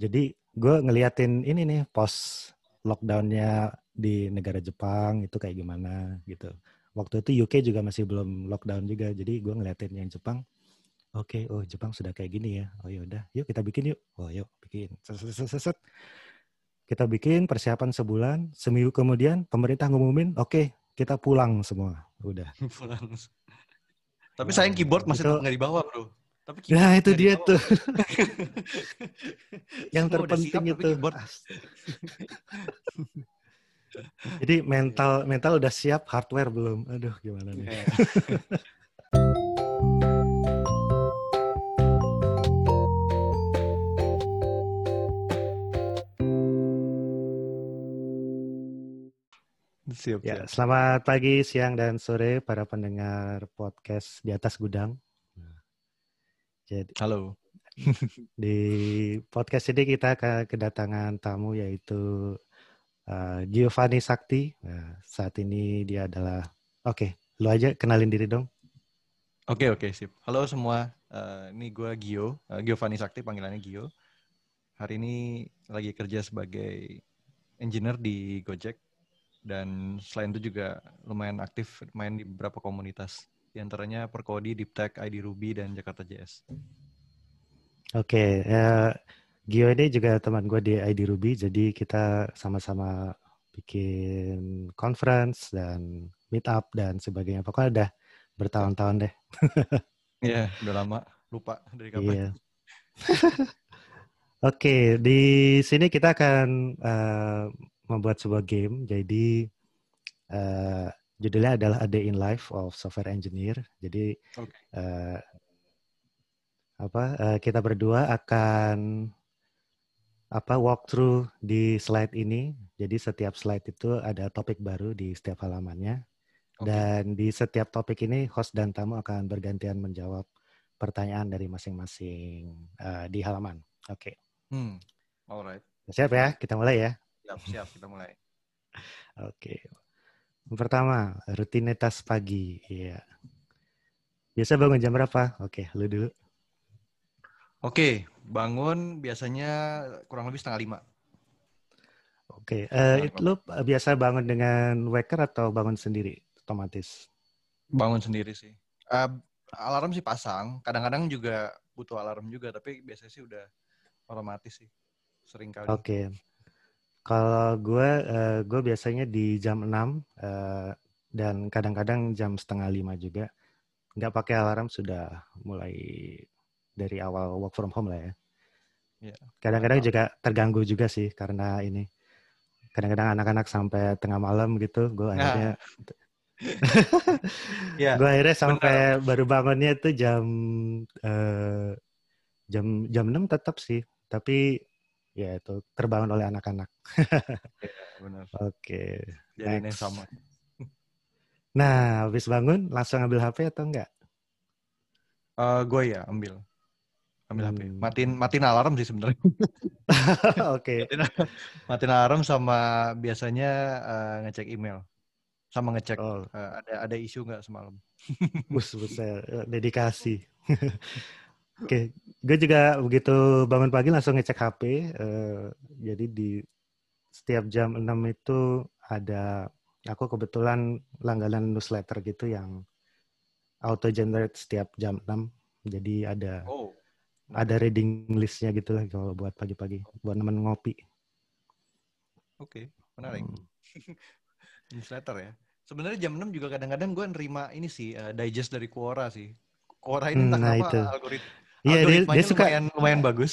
Jadi gue ngeliatin ini nih post lockdownnya di negara Jepang itu kayak gimana gitu. Waktu itu UK juga masih belum lockdown juga, jadi gue ngeliatin yang Jepang. Oke, okay, oh Jepang sudah kayak gini ya. Oh yaudah, yuk kita bikin yuk. Oh yuk bikin. Set, set, set, set. Kita bikin persiapan sebulan. Seminggu kemudian pemerintah ngumumin, oke okay, kita pulang semua. Udah. pulang. Tapi sayang keyboard masih nggak dibawa bro. Tapi nah itu dia tuh. Yang terpenting siap, itu. Jadi mental mental udah siap, hardware belum. Aduh, gimana nih? Iya. Siap, ya, selamat pagi, siang, dan sore para pendengar podcast di atas gudang. Jadi, Halo. Di podcast ini kita kedatangan tamu yaitu uh, Giovanni Sakti. Nah, saat ini dia adalah, oke, okay, lu aja kenalin diri dong. Oke okay, oke okay, sip. Halo semua, uh, ini gue Gio, uh, Giovanni Sakti panggilannya Gio. Hari ini lagi kerja sebagai engineer di Gojek dan selain itu juga lumayan aktif main di beberapa komunitas di antaranya Perkodi, Deep Tech, ID Ruby dan Jakarta JS. Oke, okay, uh, Gio ini juga teman gue di ID Ruby, jadi kita sama-sama bikin conference dan meet up dan sebagainya. Pokoknya udah bertahun-tahun deh. Iya, yeah, udah lama. Lupa dari kapan. Yeah. Oke, okay, di sini kita akan uh, membuat sebuah game. Jadi uh, judulnya adalah A Day in Life of Software Engineer. Jadi okay. uh, apa uh, kita berdua akan apa walkthrough di slide ini. Jadi setiap slide itu ada topik baru di setiap halamannya. Okay. Dan di setiap topik ini host dan tamu akan bergantian menjawab pertanyaan dari masing-masing uh, di halaman. Oke. Okay. Hmm. Alright. Siap ya, kita mulai ya. Siap, siap kita mulai. Oke. Okay. Pertama, rutinitas pagi. Iya. Biasa bangun jam berapa? Oke, lu dulu. Oke, bangun biasanya kurang lebih setengah lima. Oke, okay. uh, eh, lu biasa bangun dengan waker atau bangun sendiri otomatis? Bangun sendiri sih. Uh, alarm sih pasang. Kadang-kadang juga butuh alarm juga, tapi biasanya sih udah otomatis sih. Sering kali. Oke. Okay. Kalau gue, uh, gue biasanya di jam 6 uh, dan kadang-kadang jam setengah lima juga. Nggak pakai alarm sudah mulai dari awal work from home lah ya. Yeah. Kadang-kadang juga terganggu juga sih karena ini. Kadang-kadang anak-anak sampai tengah malam gitu, gue nah. akhirnya yeah. gue akhirnya sampai Benar. baru bangunnya itu jam uh, jam jam enam tetap sih, tapi ya itu terbangun oleh anak-anak. yeah, Oke. Okay. Jadi sama. Nah, habis bangun langsung ambil HP atau enggak? Uh, gue ya ambil ambil hmm. HP. Matiin matiin alarm sih sebenarnya. Oke. okay. matiin, matiin alarm sama biasanya uh, ngecek email. Sama ngecek oh. uh, ada ada isu nggak semalam. bus bus saya dedikasi. Oke, okay. gue juga begitu bangun pagi langsung ngecek HP. Uh, jadi di setiap jam 6 itu ada aku kebetulan langganan newsletter gitu yang auto generate setiap jam 6. Jadi ada oh ada reading listnya gitu lah kalau buat pagi-pagi buat nemen ngopi. Oke, okay, menarik. Hmm. Newsletter ya. Sebenarnya jam 6 juga kadang-kadang gue nerima ini sih uh, digest dari Quora sih. Quora ini entah nah, apa itu. algorit Iya, dia, dia suka lumayan, lumayan bagus.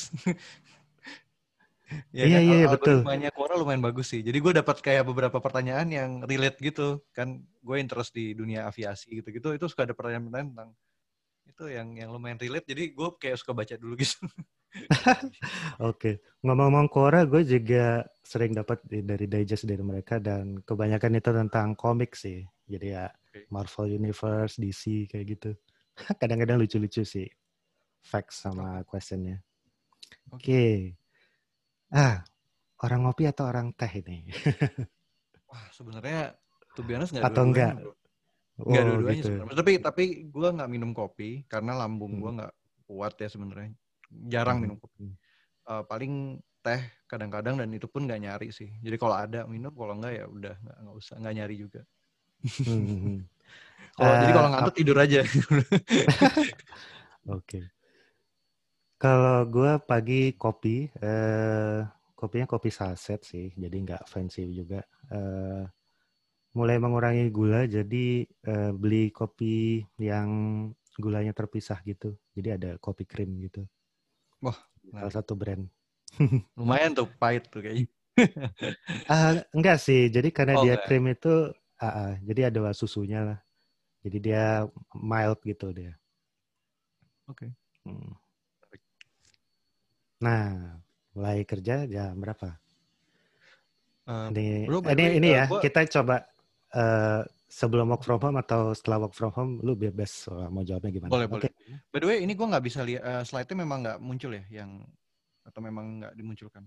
ya iya, kan? iya, iya betul. Algoritmanya Quora lumayan bagus sih. Jadi gue dapat kayak beberapa pertanyaan yang relate gitu. Kan gue interest di dunia aviasi gitu-gitu. Itu suka ada pertanyaan-pertanyaan tentang itu yang yang lumayan relate jadi gue kayak suka baca dulu gitu Oke, okay. ngomong-ngomong Quora, gue juga sering dapat dari digest dari mereka dan kebanyakan itu tentang komik sih. Jadi ya okay. Marvel Universe, DC kayak gitu. Kadang-kadang lucu-lucu sih, facts sama questionnya. Oke, okay. ah orang ngopi atau orang teh ini? Wah sebenarnya tuh biasa nggak atau enggak? Enggak oh, dua-duanya gitu. sebenarnya. Tapi tapi gue nggak minum kopi karena lambung hmm. gue nggak kuat ya sebenarnya. Jarang hmm. minum kopi. Uh, paling teh kadang-kadang dan itu pun nggak nyari sih. Jadi kalau ada minum, kalau enggak ya udah nggak usah nggak nyari juga. Hmm. hmm, hmm. oh, uh, jadi kalau ngantuk tidur aja. Oke. okay. Kalau gue pagi kopi, eh, kopinya kopi saset sih, jadi nggak fancy juga. Eh, mulai mengurangi gula, jadi eh, beli kopi yang gulanya terpisah gitu. Jadi ada kopi krim gitu. Wah, salah satu brand. Lumayan tuh pahit tuh kayaknya. uh, enggak sih, jadi karena oh, dia enggak. krim itu, uh, uh, jadi ada susunya lah. Jadi dia mild gitu dia. Oke. Okay. Hmm. Nah, mulai kerja jam berapa? Uh, ini bro, ini, ini uh, ya, gua... kita coba uh, sebelum work from home atau setelah work from home, lu bebas mau jawabnya gimana? Boleh, okay. boleh. By the way, ini gue nggak bisa lihat uh, slide-nya memang nggak muncul ya, yang atau memang nggak dimunculkan?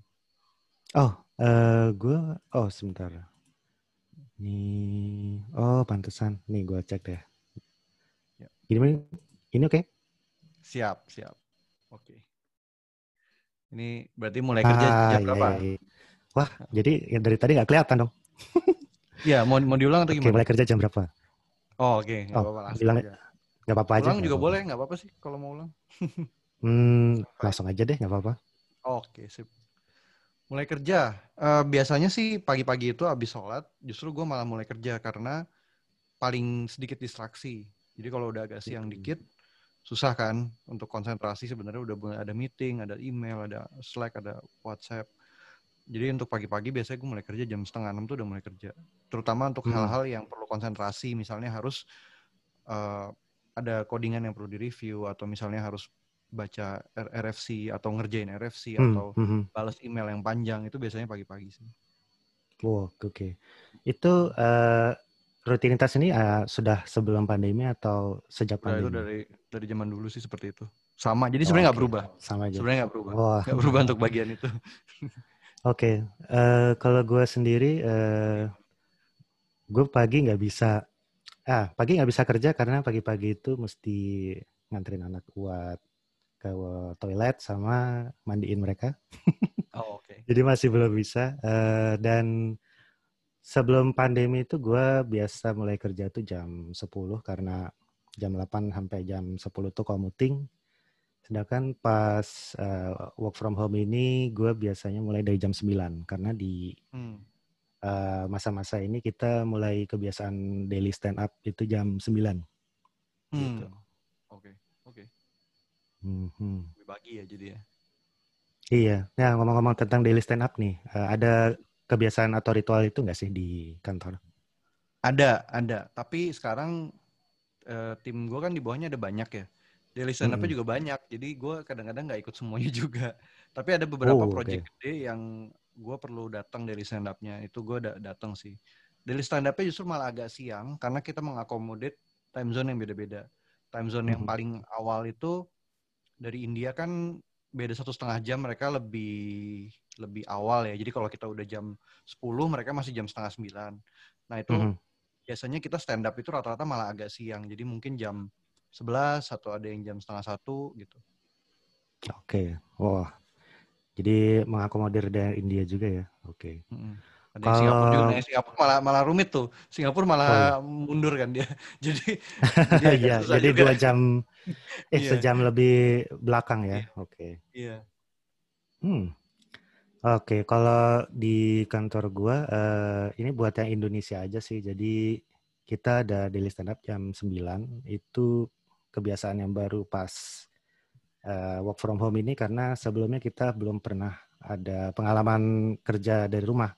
Oh, uh, gue, oh sebentar. Nih, oh pantesan. Nih gue cek deh. Ya. Ini, ini oke? Okay? Siap, siap. Ini berarti mulai kerja ah, jam iya, berapa? Iya, iya. Wah, jadi ya dari tadi nggak kelihatan dong. Iya, mau mau diulang atau gimana? Oke, mulai kerja jam berapa? Oh, oke, okay. nggak oh, apa-apa. Bilang nggak apa-apa aja. Ulang juga apa boleh, nggak apa-apa sih kalau mau ulang. hmm, langsung aja deh, nggak apa-apa. Oh, oke, okay, sip. Mulai kerja. Uh, biasanya sih pagi-pagi itu habis sholat, justru gue malah mulai kerja karena paling sedikit distraksi. Jadi kalau udah agak siang hmm. dikit, susah kan untuk konsentrasi sebenarnya udah ada meeting, ada email, ada Slack, ada WhatsApp. Jadi untuk pagi-pagi biasanya gue mulai kerja jam setengah enam tuh udah mulai kerja. Terutama untuk hmm. hal-hal hmm. yang perlu konsentrasi, misalnya harus uh, ada codingan yang perlu direview atau misalnya harus baca RFC atau ngerjain RFC hmm. atau hmm. balas email yang panjang itu biasanya pagi-pagi sih. Wow, oke. Okay. Itu uh, rutinitas ini uh, sudah sebelum pandemi atau sejak pandemi? itu dari dari zaman dulu sih seperti itu. Sama. Jadi sebenarnya nggak okay. berubah. Sama aja. Sebenarnya nggak berubah. Oh. Nggak berubah untuk bagian itu. Oke. okay. Uh, eh, kalau gue sendiri, uh, gue pagi nggak bisa. Ah, pagi nggak bisa kerja karena pagi-pagi itu mesti nganterin anak buat ke toilet sama mandiin mereka. oh, oke. Okay. Jadi masih belum bisa. Uh, dan sebelum pandemi itu gue biasa mulai kerja tuh jam 10 karena jam 8 sampai jam 10 tuh commuting. Sedangkan pas uh, work from home ini gue biasanya mulai dari jam 9 karena di hmm. uh, masa-masa ini kita mulai kebiasaan daily stand up itu jam 9. Hmm. Gitu. Oke, oke. Hmm. Lebih ya jadi ya. Iya. Nah ngomong-ngomong tentang daily stand up nih, uh, ada kebiasaan atau ritual itu nggak sih di kantor? Ada, ada. Tapi sekarang uh, tim gue kan di bawahnya ada banyak ya. Daily stand up-nya hmm. juga banyak. Jadi gue kadang-kadang nggak ikut semuanya juga. Tapi ada beberapa oh, project okay. gede yang gue perlu datang dari stand up-nya. Itu gue da datang sih. Daily stand up-nya justru malah agak siang karena kita mengakomodir time zone yang beda-beda. Time zone hmm. yang paling awal itu dari India kan beda satu setengah jam mereka lebih lebih awal ya. Jadi kalau kita udah jam 10, mereka masih jam setengah sembilan. Nah itu mm -hmm. biasanya kita stand up itu rata-rata malah agak siang. Jadi mungkin jam 11 atau ada yang jam setengah satu gitu. Oke, okay. wah. Jadi mengakomodir dari India juga ya. Oke. Okay. Mm -hmm. Ada Singapura juga. Nah, Singapura malah malah rumit tuh. Singapura malah oh. mundur kan dia. jadi Iya, jadi dua jam eh yeah. sejam lebih belakang ya. Oke. Okay. Iya. Hmm. Oke, kalau di kantor gua uh, ini buat yang Indonesia aja sih. Jadi kita ada daily stand up jam 9. Itu kebiasaan yang baru pas uh, work from home ini karena sebelumnya kita belum pernah ada pengalaman kerja dari rumah.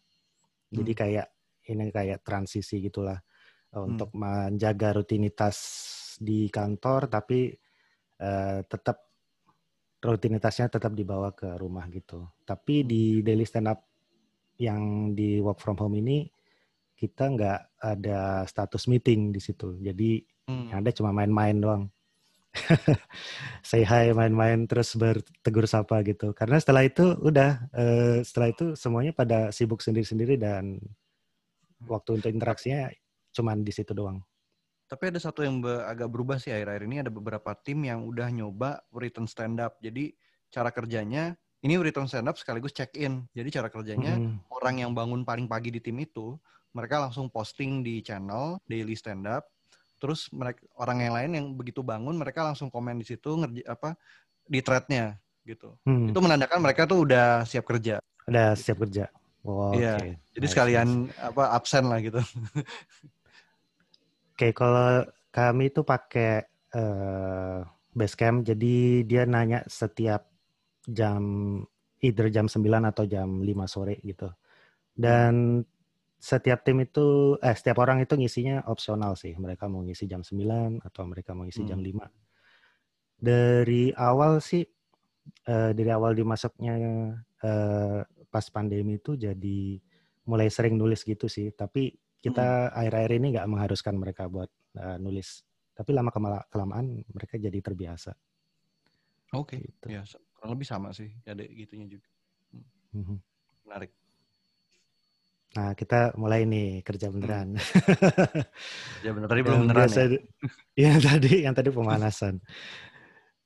Jadi hmm. kayak ini kayak transisi gitulah hmm. untuk menjaga rutinitas di kantor tapi uh, tetap rutinitasnya tetap dibawa ke rumah gitu. Tapi di daily stand up yang di work from home ini kita nggak ada status meeting di situ. Jadi hmm. yang ada cuma main-main doang. Say hi, main-main, terus bertegur sapa gitu. Karena setelah itu udah, uh, setelah itu semuanya pada sibuk sendiri-sendiri dan hmm. waktu untuk interaksinya cuma di situ doang. Tapi ada satu yang agak berubah sih akhir-akhir ini ada beberapa tim yang udah nyoba written stand up. Jadi cara kerjanya ini return stand up sekaligus check in. Jadi cara kerjanya hmm. orang yang bangun paling pagi di tim itu mereka langsung posting di channel daily stand up. Terus mereka orang yang lain yang begitu bangun mereka langsung komen di situ ngerja apa di threadnya gitu. Hmm. Itu menandakan mereka tuh udah siap kerja. Udah siap kerja. Oh, iya. Okay. Jadi nice, sekalian nice. apa absen lah gitu. Oke, okay, kalau kami itu pakai uh, Basecamp, jadi dia nanya setiap jam either jam 9 atau jam 5 sore gitu. Dan setiap tim itu eh setiap orang itu ngisinya opsional sih. Mereka mau ngisi jam 9 atau mereka mau ngisi hmm. jam 5. Dari awal sih uh, dari awal dimasuknya uh, pas pandemi itu jadi mulai sering nulis gitu sih. Tapi kita hmm. akhir-akhir ini nggak mengharuskan mereka buat uh, nulis. Tapi lama kelamaan mereka jadi terbiasa. Oke. Okay. Gitu. Ya, kurang lebih sama sih ada gitunya juga hmm. Mhm. menarik nah kita mulai nih kerja hmm. beneran ya bener tadi belum beneran biasa, ya yang tadi yang tadi pemanasan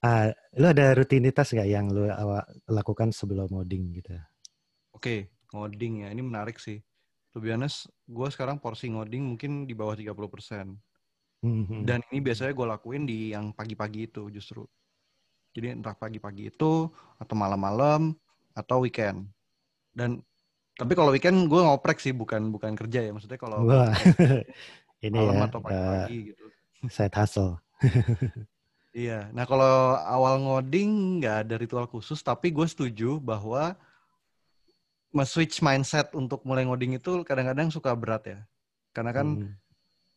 uh, lu ada rutinitas nggak yang lu lakukan sebelum modding gitu oke okay, ngoding ya ini menarik sih to be honest gue sekarang porsi ngoding mungkin di bawah 30% mm-hmm. dan ini biasanya gue lakuin di yang pagi-pagi itu justru jadi entah pagi-pagi itu atau malam-malam atau weekend. Dan tapi kalau weekend gue ngoprek sih bukan bukan kerja ya maksudnya kalau ini malam ya, atau pagi-pagi uh, gitu. Side hustle. iya. Nah kalau awal ngoding nggak ada ritual khusus tapi gue setuju bahwa switch mindset untuk mulai ngoding itu kadang-kadang suka berat ya. Karena kan hmm.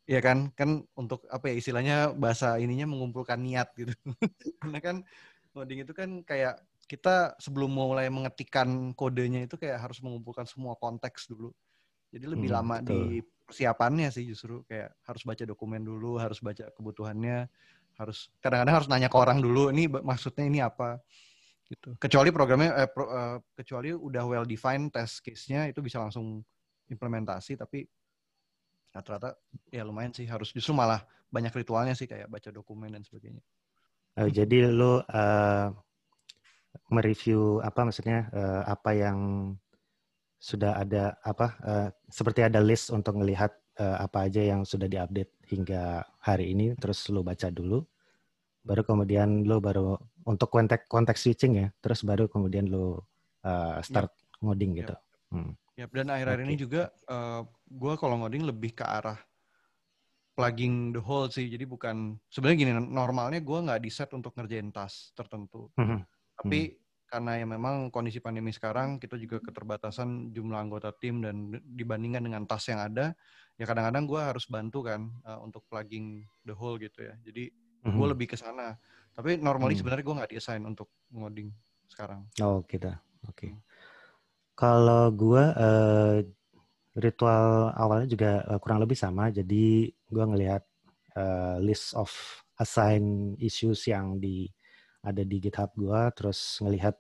Iya kan, kan untuk apa ya istilahnya bahasa ininya mengumpulkan niat gitu. Karena kan coding itu kan kayak kita sebelum mulai mengetikkan kodenya itu kayak harus mengumpulkan semua konteks dulu. Jadi lebih hmm, lama betul. di persiapannya sih justru kayak harus baca dokumen dulu, harus baca kebutuhannya, harus kadang-kadang harus nanya ke orang dulu, ini maksudnya ini apa gitu. Kecuali programnya eh, pro, uh, kecuali udah well defined test case-nya itu bisa langsung implementasi tapi rata-rata ya lumayan sih harus justru malah banyak ritualnya sih kayak baca dokumen dan sebagainya. Uh, jadi lo uh, mereview apa maksudnya uh, apa yang sudah ada apa uh, seperti ada list untuk melihat uh, apa aja yang sudah diupdate hingga hari ini terus lo baca dulu baru kemudian lo baru untuk konteks konteks switching ya terus baru kemudian lo uh, start yep. ngoding gitu. Yep. Hmm. Yep. Dan akhir-akhir okay. ini juga uh, gue kalau ngoding lebih ke arah plugging the hole sih. Jadi bukan sebenarnya gini normalnya gue nggak di set untuk ngerjain tas tertentu. Mm-hmm. Tapi mm-hmm. karena ya memang kondisi pandemi sekarang kita juga keterbatasan jumlah anggota tim dan dibandingkan dengan tas yang ada, ya kadang-kadang gue harus bantu kan uh, untuk plugging the hole gitu ya. Jadi mm-hmm. gue lebih ke sana. Tapi normally mm-hmm. sebenarnya gue nggak diassign untuk ngoding sekarang. Oh kita, oke. Okay. Hmm. Kalau gue uh, ritual awalnya juga uh, kurang lebih sama. Jadi gue ngelihat uh, list of assign issues yang di ada di GitHub gue, terus ngelihat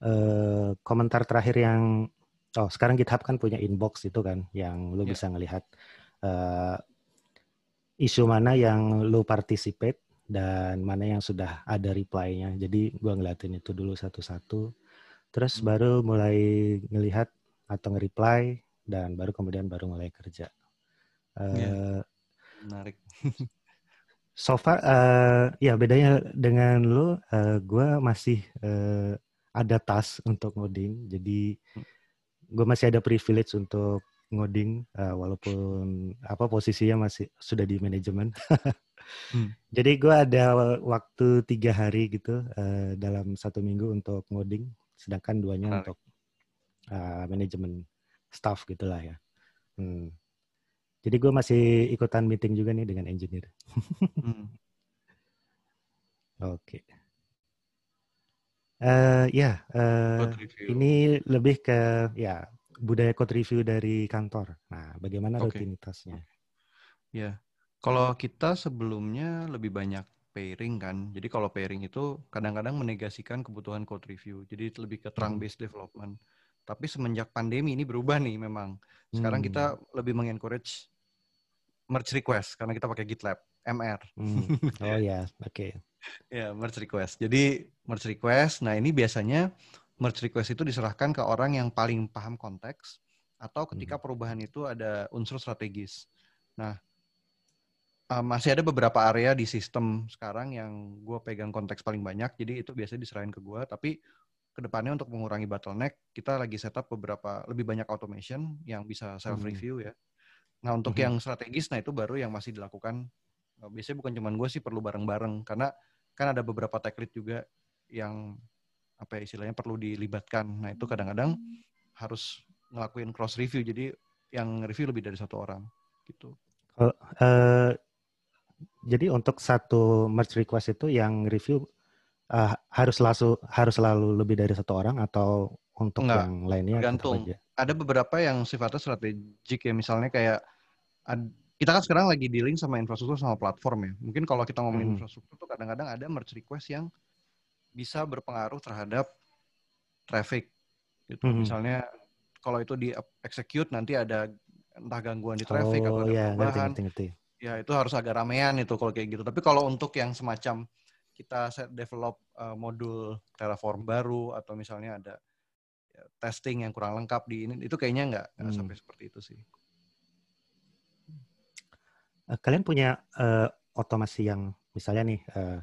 uh, komentar terakhir yang oh sekarang GitHub kan punya inbox itu kan, yang lu yeah. bisa ngelihat uh, isu mana yang lu participate dan mana yang sudah ada reply-nya. Jadi gue ngeliatin itu dulu satu-satu. Terus hmm. baru mulai ngelihat atau nge-reply dan baru kemudian baru mulai kerja. Uh, yeah. Menarik. so far, uh, ya bedanya dengan lo, uh, gue masih uh, ada tas untuk ngoding, jadi gue masih ada privilege untuk ngoding, uh, walaupun apa posisinya masih sudah di manajemen. hmm. Jadi gue ada waktu tiga hari gitu uh, dalam satu minggu untuk ngoding, sedangkan duanya Menarik. untuk uh, manajemen staff gitulah ya. Hmm. Jadi gue masih ikutan meeting juga nih dengan engineer. hmm. Oke. Okay. Uh, ya, uh, ini lebih ke ya budaya code review dari kantor. Nah, bagaimana okay. rutinitasnya? Ya, yeah. kalau kita sebelumnya lebih banyak pairing kan. Jadi kalau pairing itu kadang-kadang menegasikan kebutuhan code review. Jadi lebih ke trunk hmm. based development. Tapi semenjak pandemi ini berubah nih memang. Sekarang hmm. kita lebih mengencourage merge request karena kita pakai GitLab, MR. Hmm. Oh ya, oke. Okay. ya, merge request. Jadi merge request, nah ini biasanya merge request itu diserahkan ke orang yang paling paham konteks atau ketika hmm. perubahan itu ada unsur strategis. Nah, uh, masih ada beberapa area di sistem sekarang yang gue pegang konteks paling banyak, jadi itu biasanya diserahin ke gue. Tapi ke depannya untuk mengurangi bottleneck, kita lagi setup beberapa lebih banyak automation yang bisa self review hmm. ya. Nah untuk hmm. yang strategis, nah itu baru yang masih dilakukan. Eh, biasanya bukan cuma gue sih perlu bareng-bareng karena kan ada beberapa tech lead juga yang apa ya, istilahnya perlu dilibatkan. Nah itu kadang-kadang harus ngelakuin cross review. Jadi yang review lebih dari satu orang gitu. Uh, uh, jadi untuk satu merge request itu yang review uh, harus langsung harus selalu lebih dari satu orang atau untuk Enggak, yang lainnya tergantung. Ada beberapa yang sifatnya strategik ya misalnya kayak ad, kita kan sekarang lagi dealing sama infrastruktur sama platform ya. Mungkin kalau kita ngomongin hmm. infrastruktur tuh kadang-kadang ada merge request yang bisa berpengaruh terhadap traffic gitu. Hmm. Misalnya kalau itu di execute nanti ada entah gangguan di traffic oh, atau ada ya, perubahan. Ngerti, ngerti, Ya itu harus agak ramean itu kalau kayak gitu. Tapi kalau untuk yang semacam kita set develop uh, modul Terraform baru atau misalnya ada ya, testing yang kurang lengkap di ini itu kayaknya nggak hmm. sampai seperti itu sih. Eh, kalian punya uh, otomasi yang misalnya nih, uh,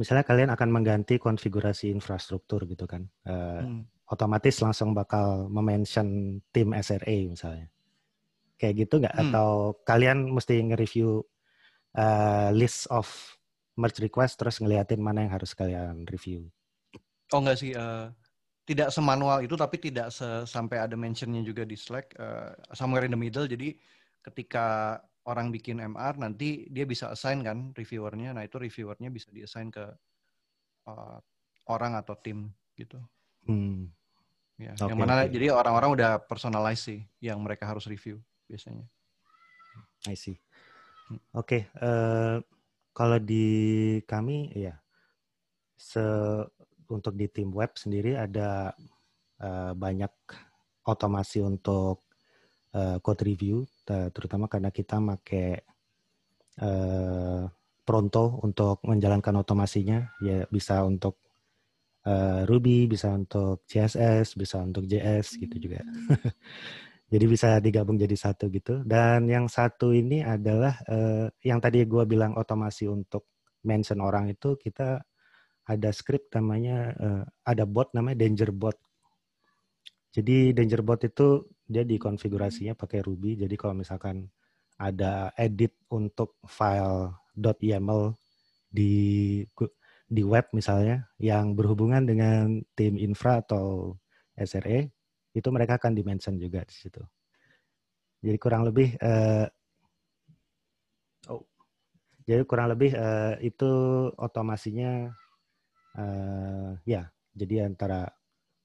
misalnya kalian akan mengganti konfigurasi infrastruktur gitu kan, uh, hmm. otomatis langsung bakal memention tim SRA misalnya, kayak gitu nggak? Hmm. Atau kalian mesti nge-review uh, list of merge request terus ngeliatin mana yang harus kalian review? Oh enggak sih, uh, tidak semanual itu tapi tidak sampai ada mentionnya juga di Slack, uh, somewhere in the middle. Jadi ketika orang bikin MR nanti dia bisa assign kan reviewernya nah itu reviewernya bisa diassign ke uh, orang atau tim gitu hmm. ya okay, yang mana okay. jadi orang-orang udah personalize sih yang mereka harus review biasanya I see hmm. oke okay, uh, eh, kalau di kami ya se untuk di tim web sendiri ada uh, banyak otomasi untuk uh, code review, terutama karena kita pakai uh, Pronto untuk menjalankan otomasinya, ya bisa untuk uh, Ruby, bisa untuk CSS, bisa untuk JS gitu juga. jadi bisa digabung jadi satu gitu. Dan yang satu ini adalah uh, yang tadi gue bilang otomasi untuk mention orang itu kita ada script namanya uh, ada bot namanya danger bot. Jadi danger bot itu dia dikonfigurasinya pakai Ruby. Jadi kalau misalkan ada edit untuk file .yaml di di web misalnya yang berhubungan dengan tim infra atau SRE itu mereka akan dimention juga di situ. Jadi kurang lebih uh, oh jadi kurang lebih uh, itu otomasinya uh, ya jadi antara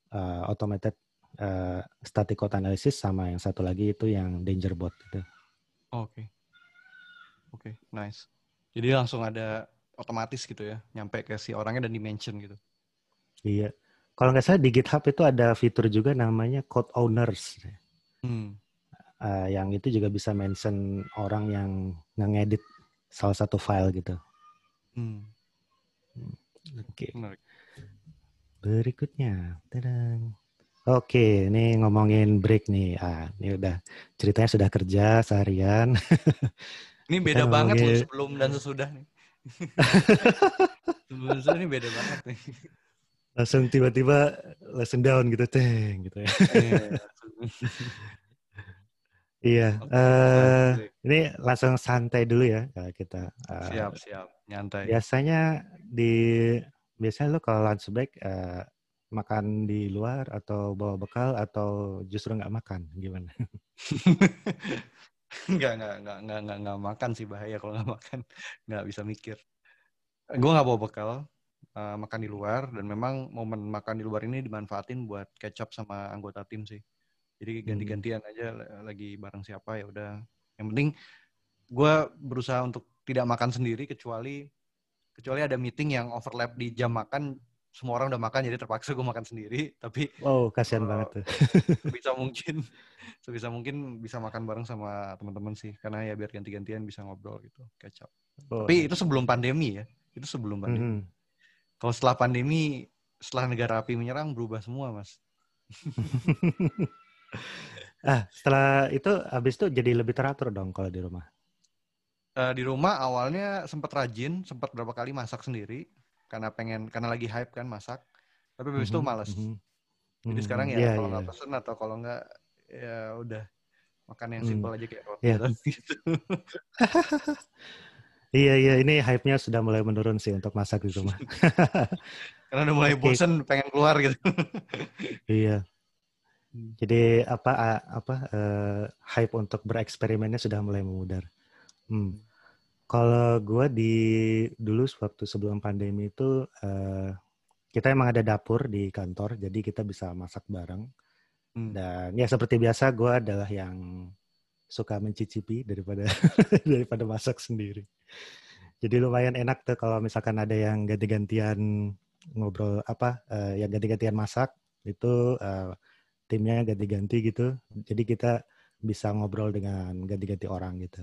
uh, automated uh, static code analysis sama yang satu lagi itu yang danger bot itu. Oke. Okay. Oke, okay, nice. Jadi langsung ada otomatis gitu ya, nyampe ke si orangnya dan dimension gitu. Iya. Kalau nggak salah di GitHub itu ada fitur juga namanya code owners. Hmm. Uh, yang itu juga bisa mention orang yang ngedit salah satu file gitu. Hmm. hmm. Oke. Okay. Berikutnya, tadang. Oke, ini ngomongin break nih. Ah, ini udah ceritanya sudah kerja seharian. Ini beda banget ngomongin... loh sebelum dan sesudah nih. sebelum sesudah ini beda banget nih. Langsung tiba-tiba langsung down gitu, teng gitu ya. Iya, iya. Uh, ini langsung santai dulu ya kita. Uh, siap, siap, nyantai. Biasanya di biasanya lo kalau lunch break uh, makan di luar atau bawa bekal atau justru nggak makan gimana? nggak nggak nggak nggak nggak nggak makan sih bahaya kalau nggak makan nggak bisa mikir. Gue nggak bawa bekal uh, makan di luar dan memang momen makan di luar ini dimanfaatin buat catch up sama anggota tim sih. Jadi hmm. ganti-gantian aja lagi bareng siapa ya udah. Yang penting gue berusaha untuk tidak makan sendiri kecuali kecuali ada meeting yang overlap di jam makan semua orang udah makan jadi terpaksa gue makan sendiri tapi oh kasihan uh, banget tuh bisa mungkin sebisa mungkin bisa makan bareng sama teman-teman sih karena ya biar ganti-gantian bisa ngobrol gitu kecap oh. tapi itu sebelum pandemi ya itu sebelum pandemi mm -hmm. kalau setelah pandemi setelah negara api menyerang berubah semua, Mas. ah, setelah itu habis itu jadi lebih teratur dong kalau di rumah. Uh, di rumah awalnya sempat rajin, sempat berapa kali masak sendiri karena pengen karena lagi hype kan masak. Tapi habis mm -hmm, itu males. Mm -hmm. Jadi sekarang ya yeah, kalau nggak yeah. pesen atau kalau nggak ya udah makan yang simpel mm. aja kayak roti yeah. gitu. iya iya ini hype-nya sudah mulai menurun sih untuk masak di rumah. Karena udah mulai bosen pengen keluar gitu. iya. Hmm. Jadi apa apa uh, hype untuk bereksperimennya sudah mulai memudar. Hmm. Kalau gue di dulu waktu sebelum pandemi itu uh, kita emang ada dapur di kantor, jadi kita bisa masak bareng. Hmm. Dan ya seperti biasa gue adalah yang suka mencicipi daripada daripada masak sendiri. Jadi lumayan enak tuh kalau misalkan ada yang ganti-gantian ngobrol apa uh, yang ganti-gantian masak itu uh, timnya ganti-ganti gitu. Jadi kita bisa ngobrol dengan ganti-ganti orang gitu.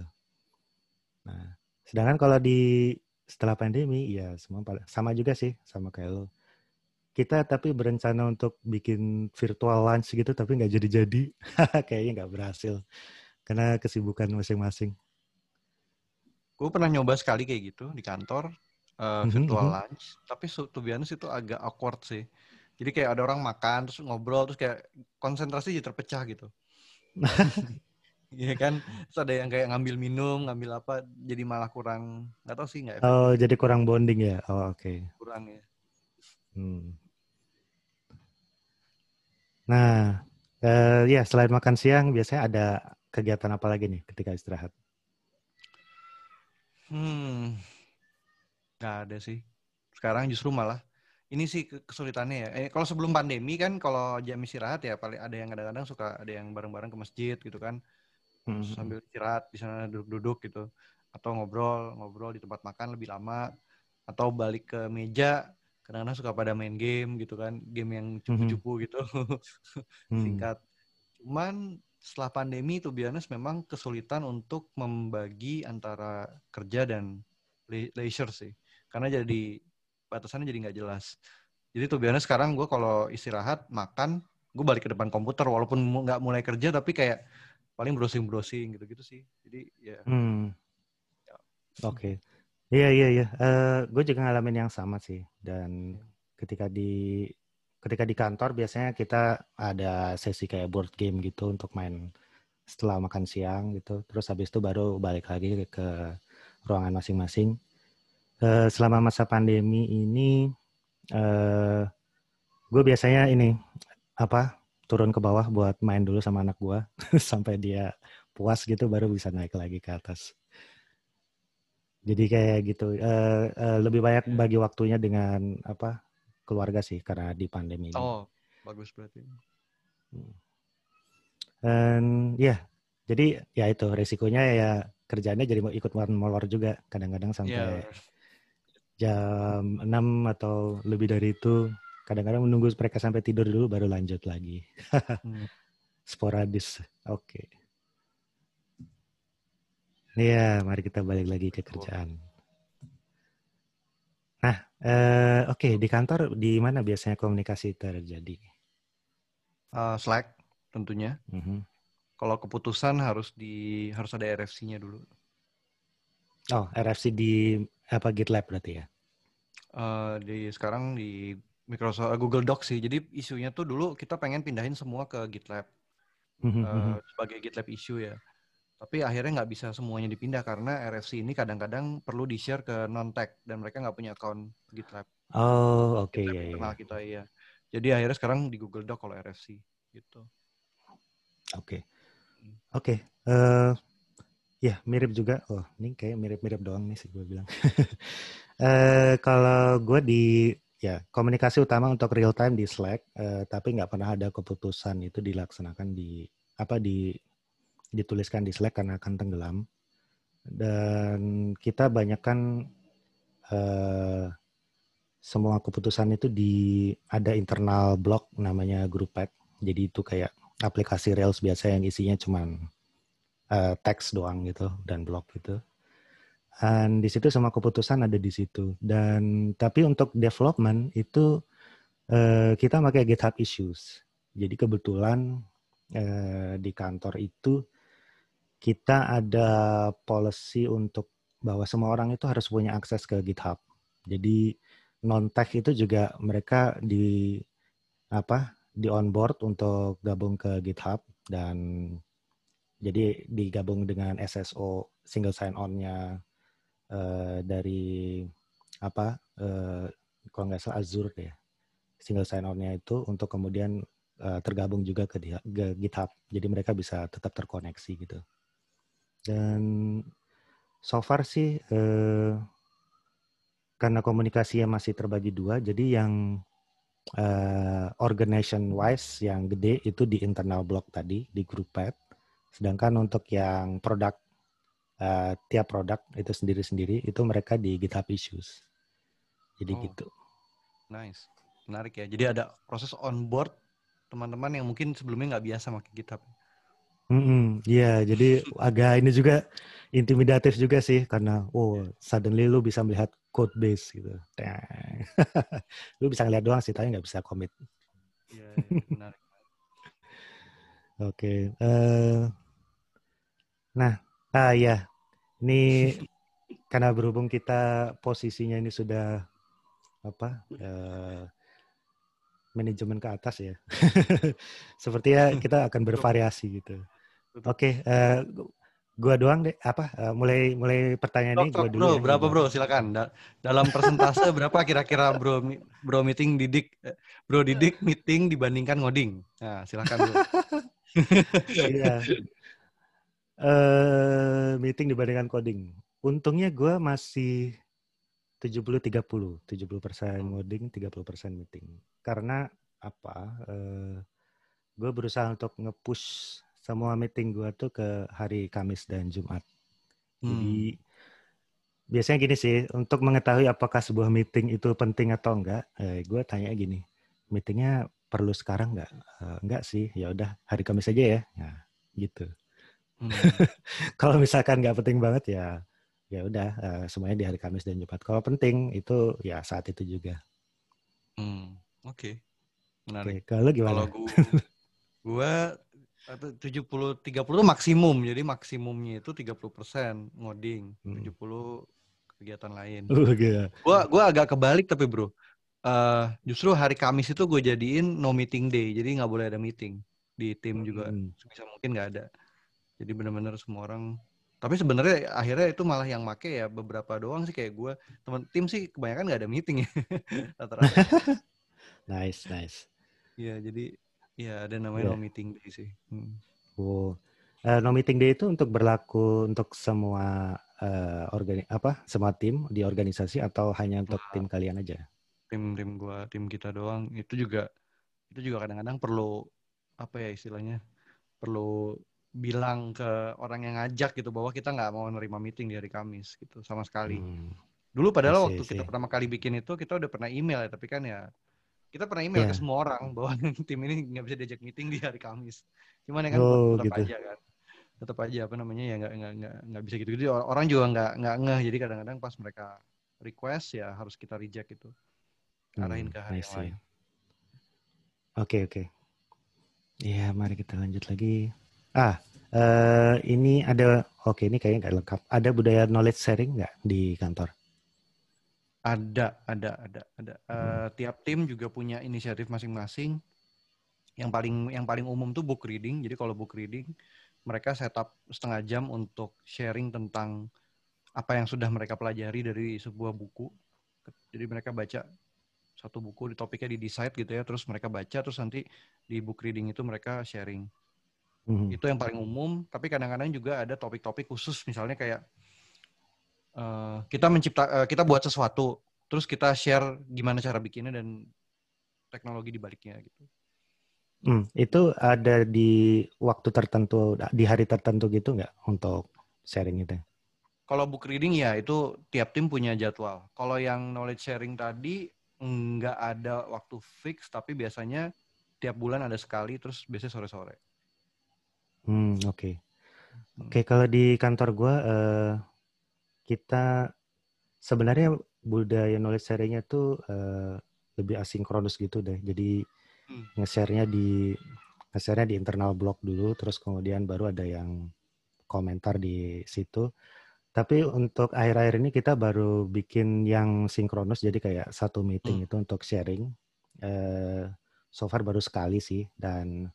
Nah, sedangkan kalau di setelah pandemi ya semua sama juga sih sama kayak lo. Kita tapi berencana untuk bikin virtual lunch gitu tapi nggak jadi-jadi. Kayaknya nggak berhasil karena kesibukan masing-masing. Gue pernah nyoba sekali kayak gitu di kantor uh, virtual mm -hmm. lunch. Tapi to be honest itu agak awkward sih. Jadi kayak ada orang makan terus ngobrol terus kayak konsentrasi jadi terpecah gitu Iya kan, terus ada yang kayak ngambil minum, ngambil apa, jadi malah kurang, nggak tahu sih nggak. Oh, jadi kurang bonding ya? Oh, oke. Okay. Kurang ya. Hmm. Nah, uh, ya selain makan siang biasanya ada kegiatan apa lagi nih ketika istirahat? Hmm, nggak ada sih. Sekarang justru malah ini sih kesulitannya ya. Eh, kalau sebelum pandemi kan kalau jam istirahat ya paling ada yang kadang-kadang suka ada yang bareng-bareng ke masjid gitu kan. Hmm. Sambil istirahat di sana duduk-duduk gitu. Atau ngobrol, ngobrol di tempat makan lebih lama. Atau balik ke meja kadang-kadang suka pada main game gitu kan. Game yang mhm. cupu-cupu gitu. Hmm. singkat. Cuman setelah pandemi itu biasanya memang kesulitan untuk membagi antara kerja dan leisure sih. Karena jadi batasannya jadi nggak jelas. Jadi tuh biasanya sekarang gue kalau istirahat makan gue balik ke depan komputer. Walaupun nggak mulai kerja tapi kayak paling browsing browsing gitu gitu sih jadi ya, hmm. ya. oke okay. Iya iya iya. Uh, eh, gue juga ngalamin yang sama sih. Dan ketika di ketika di kantor biasanya kita ada sesi kayak board game gitu untuk main setelah makan siang gitu. Terus habis itu baru balik lagi ke, ke ruangan masing-masing. Uh, selama masa pandemi ini, uh, gue biasanya ini apa turun ke bawah buat main dulu sama anak gue sampai dia puas gitu baru bisa naik lagi ke atas. Jadi kayak gitu. Uh, uh, lebih banyak bagi waktunya dengan apa keluarga sih karena di pandemi ini. Oh, bagus berarti. Hmm. Dan ya, jadi ya itu resikonya ya kerjanya jadi mau ikut molor juga kadang-kadang sampai yeah. jam 6 atau lebih dari itu. Kadang-kadang menunggu mereka sampai tidur dulu baru lanjut lagi. hmm. Sporadis. Oke. Okay. Iya, mari kita balik lagi ke kerjaan. Nah, eh, oke okay, di kantor di mana biasanya komunikasi terjadi? Uh, Slack tentunya. Mm -hmm. Kalau keputusan harus di harus ada RFC-nya dulu. Oh, RFC di apa GitLab berarti ya? Uh, di sekarang di Microsoft uh, Google Docs sih. Jadi isunya tuh dulu kita pengen pindahin semua ke GitLab uh, sebagai GitLab issue ya. Tapi akhirnya nggak bisa semuanya dipindah karena RFC ini kadang-kadang perlu di-share ke non-tech dan mereka nggak punya account GitLab. Oh, oke okay, ya, ya. kita iya. Jadi akhirnya sekarang di Google Doc kalau RFC gitu. Oke. Okay. Oke. Okay. Uh, eh, ya, mirip juga. Oh, ini kayak mirip-mirip doang nih sih gue bilang. uh, kalau gue di ya komunikasi utama untuk real time di Slack, uh, tapi nggak pernah ada keputusan itu dilaksanakan di apa di dituliskan di Slack karena akan tenggelam. Dan kita banyakkan uh, semua keputusan itu di ada internal blog namanya Grouppack. Jadi itu kayak aplikasi Rails biasa yang isinya cuma uh, teks doang gitu dan blog gitu. Dan di situ semua keputusan ada di situ. Dan tapi untuk development itu uh, kita pakai GitHub Issues. Jadi kebetulan uh, di kantor itu kita ada policy untuk bahwa semua orang itu harus punya akses ke GitHub. Jadi non tech itu juga mereka di apa di onboard untuk gabung ke GitHub dan jadi digabung dengan SSO single sign on-nya uh, dari apa uh, kalau nggak salah Azure deh single sign on-nya itu untuk kemudian uh, tergabung juga ke, ke GitHub. Jadi mereka bisa tetap terkoneksi gitu. Dan so far sih uh, karena komunikasinya masih terbagi dua, jadi yang uh, organization wise yang gede itu di internal blog tadi di group pad, sedangkan untuk yang produk uh, tiap produk itu sendiri-sendiri itu mereka di GitHub issues. Jadi oh, gitu. Nice, menarik ya. Jadi ada proses onboard teman-teman yang mungkin sebelumnya nggak biasa pakai GitHub. Iya, mm -hmm. yeah, jadi agak ini juga intimidatif juga sih karena oh suddenly lu bisa melihat code base gitu. lu bisa ngeliat doang sih tapi nggak bisa commit. Iya, yeah, Oke. Okay. Uh, eh, nah, ah ya. Ini karena berhubung kita posisinya ini sudah apa? Uh, manajemen ke atas ya. Sepertinya kita akan bervariasi gitu. Oke, okay, uh, eh, Gua doang deh apa uh, mulai mulai pertanyaan ini gua dulu. Bro, ya, berapa bro? Silakan. Da dalam persentase berapa kira-kira bro bro meeting didik bro didik meeting dibandingkan ngoding? Nah, silakan bro. Iya. Uh, meeting dibandingkan coding. Untungnya gue masih 70 30, 70 persen hmm. ngoding, 30 persen meeting. Karena apa? Uh, gue berusaha untuk nge-push semua meeting gue tuh ke hari Kamis dan Jumat. Hmm. Jadi biasanya gini sih, untuk mengetahui apakah sebuah meeting itu penting atau enggak, eh, gue tanya gini, meetingnya perlu sekarang enggak? Uh, enggak sih, ya udah hari Kamis aja ya. Nah, gitu. Hmm. Kalau misalkan nggak penting banget ya, ya udah uh, semuanya di hari Kamis dan Jumat. Kalau penting itu ya saat itu juga. Hmm, oke. Okay. Menarik. Okay, kalau gimana? Kalau gue tujuh puluh tiga puluh maksimum. Jadi maksimumnya itu 30% ngoding, hmm. 70 kegiatan lain. Oh, okay. Gua gua agak kebalik tapi bro. Uh, justru hari Kamis itu gue jadiin no meeting day. Jadi nggak boleh ada meeting. Di tim juga hmm. sebisa mungkin nggak ada. Jadi benar-benar semua orang tapi sebenarnya akhirnya itu malah yang make ya beberapa doang sih kayak gue teman tim sih kebanyakan nggak ada meeting ya rata-rata nice nice Iya jadi Iya, ada namanya yeah. no meeting day sih. Hmm. Oh. Uh, no meeting day itu untuk berlaku untuk semua uh, organi apa? Semua tim di organisasi atau hanya untuk nah, tim kalian aja? Tim-tim gua, tim kita doang. Itu juga itu juga kadang-kadang perlu apa ya istilahnya? Perlu bilang ke orang yang ngajak gitu bahwa kita nggak mau nerima meeting di hari Kamis gitu sama sekali. Hmm. Dulu padahal waktu kita pertama kali bikin itu kita udah pernah email ya, tapi kan ya kita pernah email yeah. ke semua orang bahwa tim ini nggak bisa diajak meeting di hari Kamis. Cuman ya kan oh, tetap gitu. aja kan. Tetap aja apa namanya ya nggak nggak nggak bisa gitu. Jadi orang juga nggak nggak ngeh. Jadi kadang-kadang pas mereka request ya harus kita reject itu. Arahin hmm, ke hari yang lain. Oke okay, oke. Okay. Ya mari kita lanjut lagi. Ah uh, ini ada oke okay, ini kayaknya nggak lengkap. Ada budaya knowledge sharing nggak di kantor? Ada, ada, ada, ada. Uh, tiap tim juga punya inisiatif masing-masing. Yang paling yang paling umum tuh book reading. Jadi kalau book reading, mereka setup setengah jam untuk sharing tentang apa yang sudah mereka pelajari dari sebuah buku. Jadi mereka baca satu buku di topiknya di decide gitu ya, terus mereka baca, terus nanti di book reading itu mereka sharing. Mm-hmm. Itu yang paling umum. Tapi kadang-kadang juga ada topik-topik khusus, misalnya kayak uh, kita mencipta uh, kita buat sesuatu terus kita share gimana cara bikinnya dan teknologi di baliknya gitu. Hmm, itu ada di waktu tertentu di hari tertentu gitu nggak untuk sharing itu? Kalau book reading ya itu tiap tim punya jadwal. Kalau yang knowledge sharing tadi nggak ada waktu fix tapi biasanya tiap bulan ada sekali terus biasanya sore-sore. Hmm oke. Okay. Oke okay, kalau di kantor gue uh, kita sebenarnya budaya knowledge sharingnya tuh uh, lebih asinkronus gitu deh. Jadi hmm. nge-share-nya di nge-share-nya di internal blog dulu, terus kemudian baru ada yang komentar di situ. Tapi untuk akhir-akhir ini kita baru bikin yang sinkronus, jadi kayak satu meeting hmm. itu untuk sharing. Uh, so far baru sekali sih, dan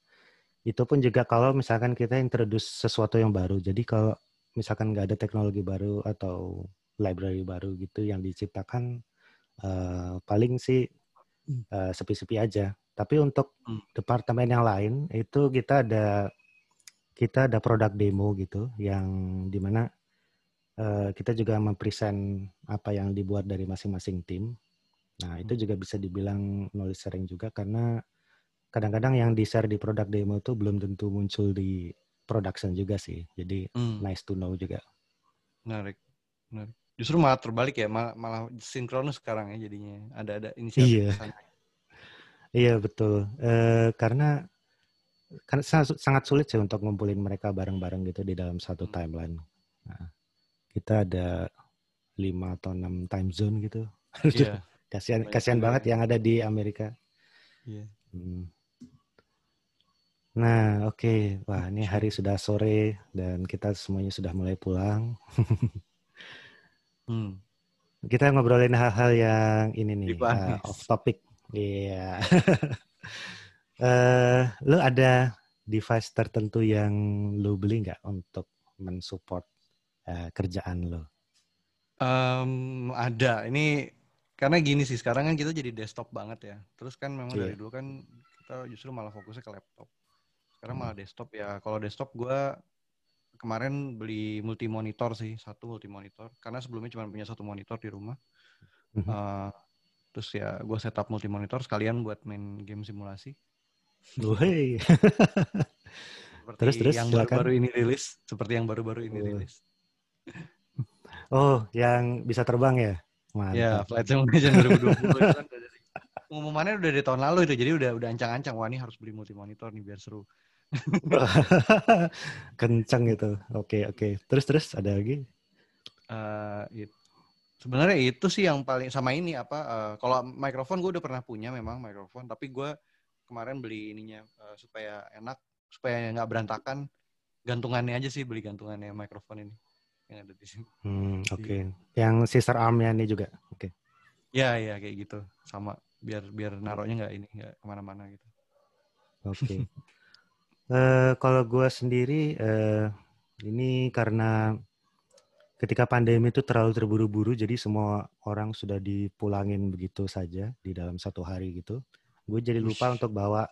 itu pun juga kalau misalkan kita introduce sesuatu yang baru. Jadi kalau misalkan nggak ada teknologi baru atau library baru gitu yang diciptakan, uh, paling sih uh, sepi-sepi aja. Tapi untuk hmm. departemen yang lain itu kita ada kita ada produk demo gitu yang di mana uh, kita juga mempresent apa yang dibuat dari masing-masing tim. Nah itu hmm. juga bisa dibilang knowledge sharing juga karena kadang-kadang yang di share di produk demo itu belum tentu muncul di production juga sih. Jadi hmm. nice to know juga. Menarik, menarik. Justru malah terbalik ya, malah, malah sinkronus sekarang ya jadinya. Ada ada inisiatif iya. Iya betul. Uh, karena kan sangat sulit sih untuk ngumpulin mereka bareng-bareng gitu di dalam satu hmm. timeline. Nah, kita ada lima atau enam time zone gitu. Yeah. kasihan kasihan banget ya. yang ada di Amerika. Yeah. Hmm. Nah, oke. Okay. Wah, ini hari sudah sore dan kita semuanya sudah mulai pulang. hmm. Kita ngobrolin hal-hal yang ini nih, uh, off topic. Iya. Yeah. Uh, lo ada device tertentu yang lo beli nggak untuk mensupport uh, kerjaan lo? Um, ada. Ini karena gini sih sekarang kan kita jadi desktop banget ya. Terus kan memang yeah. dari dulu kan kita justru malah fokusnya ke laptop. Sekarang hmm. malah desktop ya. Kalau desktop gue kemarin beli multi monitor sih, satu multi monitor. Karena sebelumnya cuma punya satu monitor di rumah. Uh, terus ya gue setup multi monitor sekalian buat main game simulasi. Oh, hey. terus terus yang baru-baru ini rilis, seperti yang baru-baru ini oh. rilis. Oh, yang bisa terbang ya? Mantap. Ya, Flight Simulation 2020 itu kan pengumumannya udah dari tahun lalu itu, jadi udah udah ancang-ancang wah ini harus beli multi monitor nih biar seru. Kencang itu. Oke, okay, oke. Okay. Terus terus ada lagi? Uh, it, sebenarnya itu sih yang paling sama ini apa uh, kalau mikrofon gue udah pernah punya memang mikrofon tapi gue kemarin beli ininya uh, supaya enak supaya nggak berantakan gantungannya aja sih beli gantungannya mikrofon ini yang ada di sini. Hmm, oke. Okay. Yang sister armnya ini juga. Oke. Okay. Ya, ya kayak gitu. Sama biar biar naruhnya nggak ini nggak ke mana-mana gitu. Oke. Okay. uh, kalau gue sendiri uh, ini karena ketika pandemi itu terlalu terburu-buru, jadi semua orang sudah dipulangin begitu saja di dalam satu hari gitu gue jadi lupa untuk bawa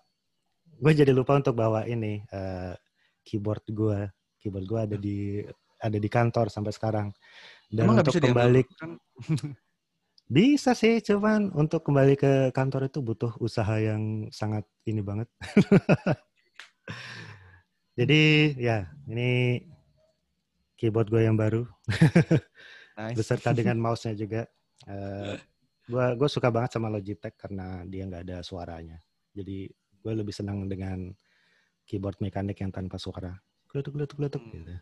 gue jadi lupa untuk bawa ini uh, keyboard gue keyboard gue ada di ada di kantor sampai sekarang dan Emang untuk kembali kan? bisa sih cuman untuk kembali ke kantor itu butuh usaha yang sangat ini banget. Jadi ya ini keyboard gue yang baru. Nice. beserta dengan mouse-nya juga. Uh, gue gue suka banget sama Logitech karena dia nggak ada suaranya. Jadi gue lebih senang dengan keyboard mekanik yang tanpa suara. Geletuk geletuk geletuk hmm. gitu.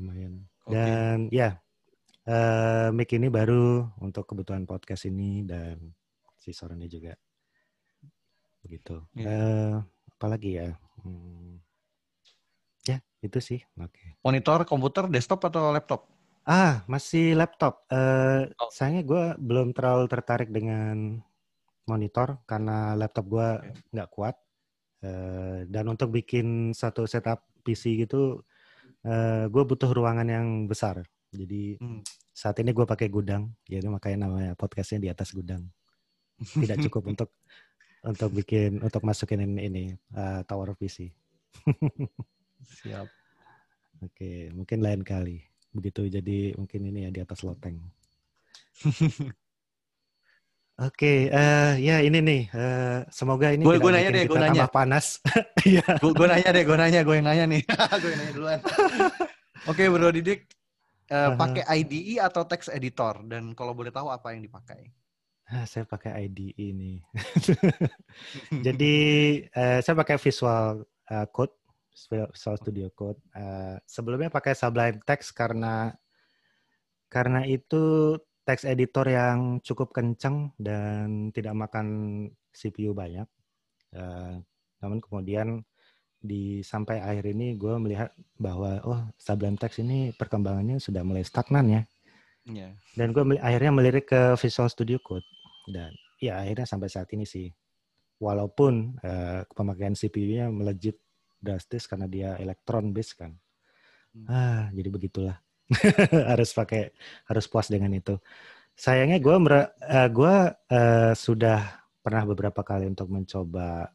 Lumayan. Okay. dan ya uh, mic ini baru untuk kebutuhan podcast ini dan si suaranya juga begitu yeah. Iya. uh, apalagi ya hmm. ya itu sih oke okay. monitor komputer desktop atau laptop Ah, masih laptop. Uh, oh. Sayangnya gue belum terlalu tertarik dengan monitor karena laptop gue nggak okay. kuat. Uh, dan untuk bikin satu setup PC gitu, uh, gue butuh ruangan yang besar. Jadi hmm. saat ini gue pakai gudang, jadi makanya namanya podcastnya di atas gudang. Tidak cukup untuk untuk bikin untuk masukin ini uh, tower PC. Siap. Oke, mungkin lain kali begitu jadi mungkin ini ya di atas loteng. Oke, okay, uh, eh, ya ini nih. Uh, semoga ini gue gue nanya deh, gue nanya. panas. Iya. gue nanya deh, gue nanya, gue yang nanya nih. gue yang nanya duluan. Oke, okay, Bro Didik, uh, pakai IDE atau text editor? Dan kalau boleh tahu apa yang dipakai? Ah, saya pakai IDE ini. Jadi uh, saya pakai Visual uh, Code Visual Studio Code. Uh, sebelumnya pakai Sublime Text karena karena itu text editor yang cukup kencang dan tidak makan CPU banyak. Uh, namun kemudian di sampai akhir ini gue melihat bahwa oh Sublime Text ini perkembangannya sudah mulai stagnan ya. Yeah. Dan gue akhirnya melirik ke Visual Studio Code dan ya akhirnya sampai saat ini sih. Walaupun uh, pemakaian CPU-nya melejit drastis karena dia elektron base kan. Hmm. Ah, jadi begitulah. harus pakai harus puas dengan itu. Sayangnya gue uh, gue uh, sudah pernah beberapa kali untuk mencoba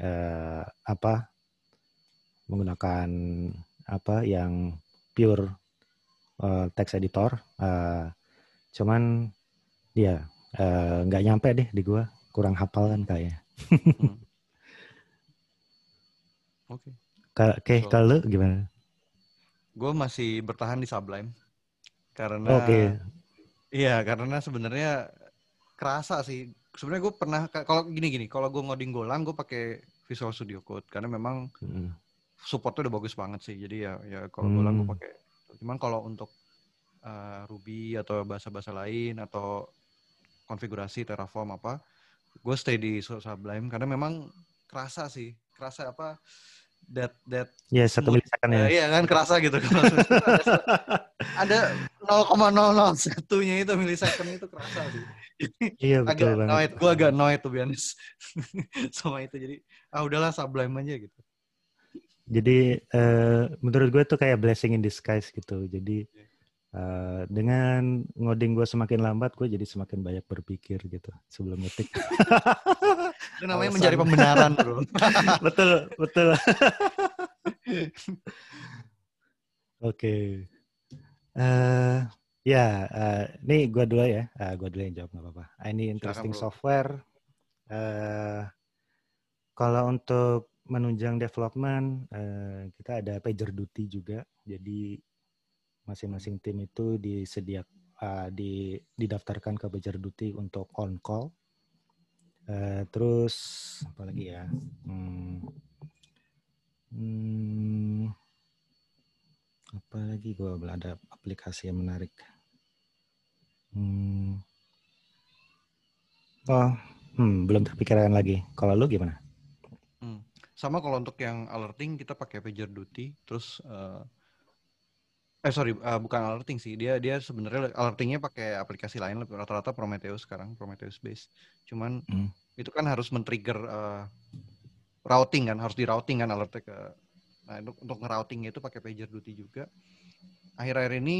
uh, apa menggunakan apa yang pure uh, text editor. Uh, cuman dia ya, nggak uh, nyampe deh di gua, kurang hafal kan kayaknya. hmm. Oke. Okay. Oke, so, kalau gimana? Gue masih bertahan di Sublime karena Oke. Okay. Iya, karena sebenarnya kerasa sih. Sebenarnya gue pernah kalau gini-gini, kalau gue ngoding Golang gue pakai Visual Studio Code karena memang hmm supportnya udah bagus banget sih. Jadi ya ya kalau hmm. Golang gue pakai. Cuman kalau untuk uh, Ruby atau bahasa-bahasa lain atau konfigurasi Terraform apa, gue stay di Sublime karena memang kerasa sih, kerasa apa that that ya yeah, satu milisecond ya. Uh, iya kan kerasa gitu kan. ada 0,001 nya itu milisecond itu kerasa sih. Iya betul agak banget. Noid, gue agak noid tuh bianis sama itu jadi ah udahlah Sublime aja gitu. Jadi uh, menurut gue tuh kayak blessing in disguise gitu. Jadi uh, dengan ngoding gue semakin lambat, gue jadi semakin banyak berpikir gitu sebelum ngetik. Itu namanya Alasan. mencari pembenaran, bro. betul, betul. Oke. okay. Uh, eh, ya, uh, ini gue dulu ya. Uh, gue dulu yang jawab nggak apa-apa. Ini interesting Silakan, software. Uh, kalau untuk menunjang development uh, kita ada PagerDuty juga. Jadi masing-masing tim itu disediak uh, di didaftarkan ke PagerDuty untuk on call. Uh, terus apa lagi ya? Hmm, hmm, apa lagi ada aplikasi yang menarik. Hmm, oh, hmm, belum terpikirkan lagi. Kalau lu gimana? Sama kalau untuk yang alerting kita pakai pager duty, terus uh, eh sorry uh, bukan alerting sih. Dia dia sebenarnya alertingnya pakai aplikasi lain rata-rata Prometheus sekarang Prometheus base cuman hmm. itu kan harus men-trigger uh, routing kan harus di routing kan alertnya ke nah untuk untuk ngeroutingnya itu pakai pager duty juga. Akhir-akhir ini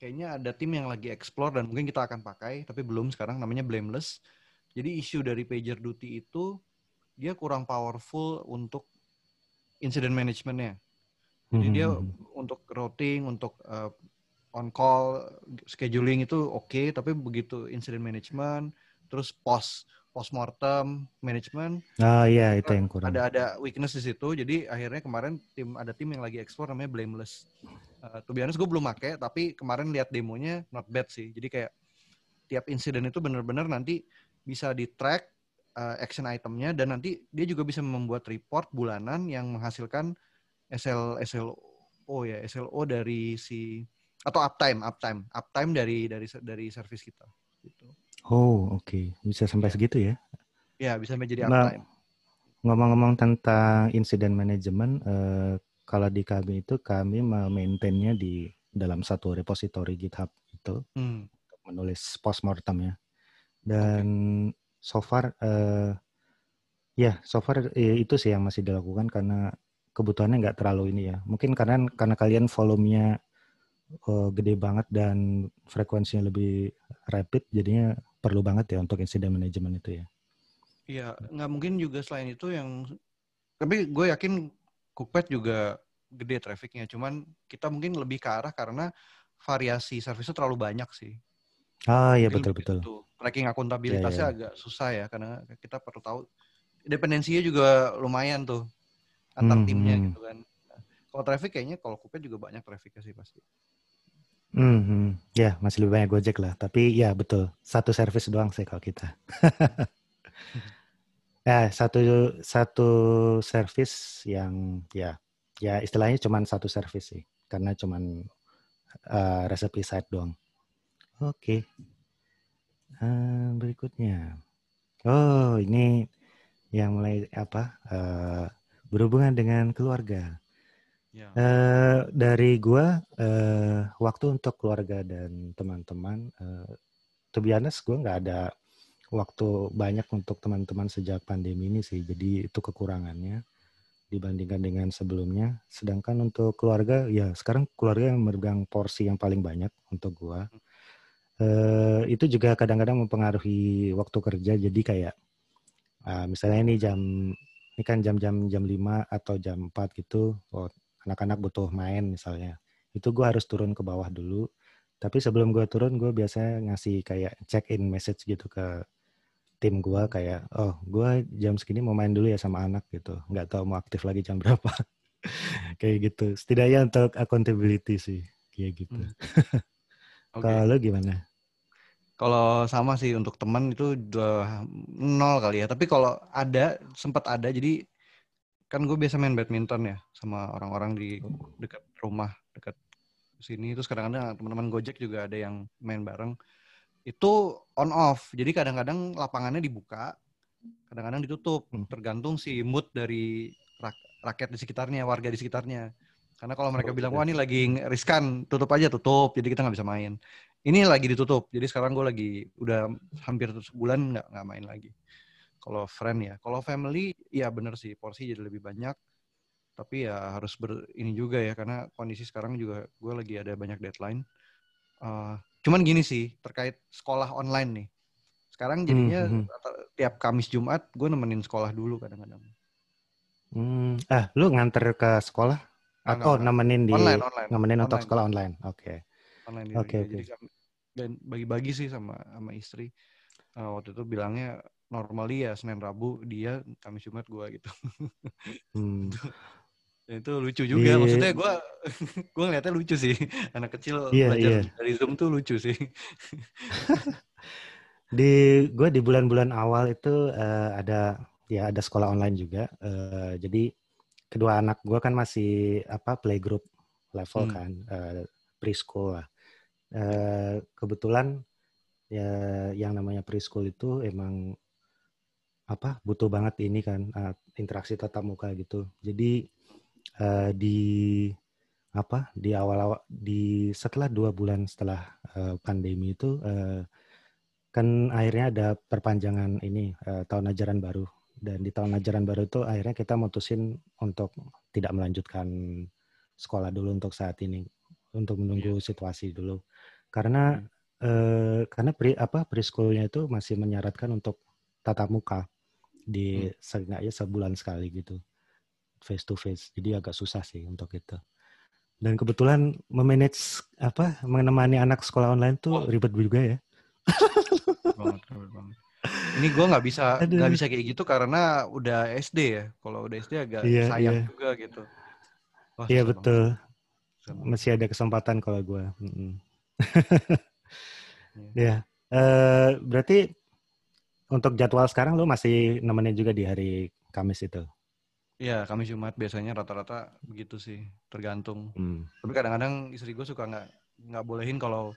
kayaknya ada tim yang lagi explore dan mungkin kita akan pakai tapi belum sekarang namanya blameless. Jadi isu dari pager duty itu dia kurang powerful untuk incident managementnya. Jadi dia hmm. untuk routing, untuk uh, on call, scheduling itu oke, okay, tapi begitu incident management, terus post post mortem management. Ah iya itu yang kurang. Ada ada weakness di situ. Jadi akhirnya kemarin tim ada tim yang lagi explore namanya Blameless. Uh, to be honest gue belum pakai, tapi kemarin lihat demonya not bad sih. Jadi kayak tiap insiden itu benar-benar nanti bisa di track uh, action itemnya dan nanti dia juga bisa membuat report bulanan yang menghasilkan SL SLO ya SLO dari si atau uptime uptime uptime dari dari dari service kita gitu. Oh oke okay. bisa sampai ya. segitu ya? Ya bisa menjadi uptime. Ngomong-ngomong tentang incident management, uh, kalau di kami itu kami memaintainnya di dalam satu repository GitHub itu hmm. menulis postmortemnya dan okay so far uh, ya so far uh, itu sih yang masih dilakukan karena kebutuhannya nggak terlalu ini ya mungkin karena karena kalian volumenya uh, gede banget dan frekuensinya lebih rapid jadinya perlu banget ya untuk incident management itu ya iya nggak mungkin juga selain itu yang tapi gue yakin Cookpad juga gede trafficnya cuman kita mungkin lebih ke arah karena variasi service terlalu banyak sih Ah iya betul betul. Itu. Tracking akuntabilitasnya yeah, yeah. agak susah ya karena kita perlu tahu dependensinya juga lumayan tuh antar hmm, timnya hmm. gitu kan. Nah, kalau traffic kayaknya kalau Kupe juga banyak traffic sih pasti. Hmm, hmm, ya masih lebih banyak Gojek lah. Tapi ya betul satu service doang sih kalau kita. ya satu satu service yang ya ya istilahnya cuma satu service sih karena cuma uh, recipe side doang. Oke. Uh, berikutnya. Oh, ini yang mulai apa? Uh, berhubungan dengan keluarga. Ya. Uh, dari gua uh, waktu untuk keluarga dan teman-teman, uh, to be honest, gua nggak ada waktu banyak untuk teman-teman sejak pandemi ini sih. Jadi itu kekurangannya dibandingkan dengan sebelumnya. Sedangkan untuk keluarga, ya sekarang keluarga yang memegang porsi yang paling banyak untuk gua. Uh, itu juga kadang-kadang mempengaruhi waktu kerja. Jadi kayak uh, misalnya ini jam ini kan jam-jam jam 5 atau jam 4 gitu, oh, anak-anak butuh main misalnya. Itu gua harus turun ke bawah dulu. Tapi sebelum gue turun, gue biasanya ngasih kayak check-in message gitu ke tim gue kayak oh gue jam segini mau main dulu ya sama anak gitu nggak tahu mau aktif lagi jam berapa kayak gitu setidaknya untuk accountability sih kayak gitu hmm. okay. kalau gimana kalau sama sih untuk teman itu udah nol kali ya tapi kalau ada sempat ada jadi kan gue biasa main badminton ya sama orang-orang di dekat rumah dekat sini terus kadang-kadang teman-teman Gojek juga ada yang main bareng itu on off. Jadi kadang-kadang lapangannya dibuka, kadang-kadang ditutup, hmm. tergantung si mood dari rak rakyat di sekitarnya, warga di sekitarnya. Karena kalau mereka bilang wah ini lagi riskan, tutup aja tutup, jadi kita nggak bisa main. Ini lagi ditutup, jadi sekarang gue lagi udah hampir sebulan nggak nggak main lagi. Kalau friend ya, kalau family ya bener sih porsi jadi lebih banyak. Tapi ya harus ber ini juga ya karena kondisi sekarang juga gue lagi ada banyak deadline. Uh, Cuman gini sih terkait sekolah online nih. Sekarang jadinya hmm, hmm. tiap Kamis Jumat gue nemenin sekolah dulu kadang-kadang. Hmm. Ah, lu nganter ke sekolah ah, atau nemenin di online, online. nemenin online. untuk sekolah online? Oke. Okay. Online. Oke. Okay, okay. dan bagi-bagi sih sama sama istri. Uh, waktu itu bilangnya normally ya Senin Rabu dia Kamis Jumat gue gitu. Hmm. itu lucu juga yeah. maksudnya gue gue ngeliatnya lucu sih anak kecil yeah, belajar yeah. dari zoom tuh lucu sih di gue di bulan-bulan awal itu uh, ada ya ada sekolah online juga uh, jadi kedua anak gue kan masih apa playgroup level hmm. kan uh, preschool lah. Uh, kebetulan ya yang namanya preschool itu emang apa butuh banget ini kan uh, interaksi tatap muka gitu. Jadi uh, di apa di awal-awal di setelah dua bulan setelah uh, pandemi itu uh, kan akhirnya ada perpanjangan ini uh, tahun ajaran baru dan di tahun ajaran baru itu akhirnya kita mutusin untuk tidak melanjutkan sekolah dulu untuk saat ini untuk menunggu yeah. situasi dulu karena hmm. uh, karena pri, apa preschoolnya itu masih menyaratkan untuk tatap muka di hmm. setidaknya sebulan sekali gitu face to face. Jadi agak susah sih untuk itu. Dan kebetulan memanage apa menemani anak sekolah online tuh ribet juga ya. banget, banget. Ini gue nggak bisa nggak bisa kayak gitu karena udah SD ya. Kalau udah SD agak iya, sayang iya. juga gitu. Wah, iya betul. Banget. Masih ada kesempatan kalau gue. Mm -hmm. ya. Uh, berarti untuk jadwal sekarang lo masih nemenin juga di hari Kamis itu? Iya, kami Jumat biasanya rata-rata begitu sih, tergantung. Hmm. Tapi kadang-kadang istri gue suka nggak nggak bolehin kalau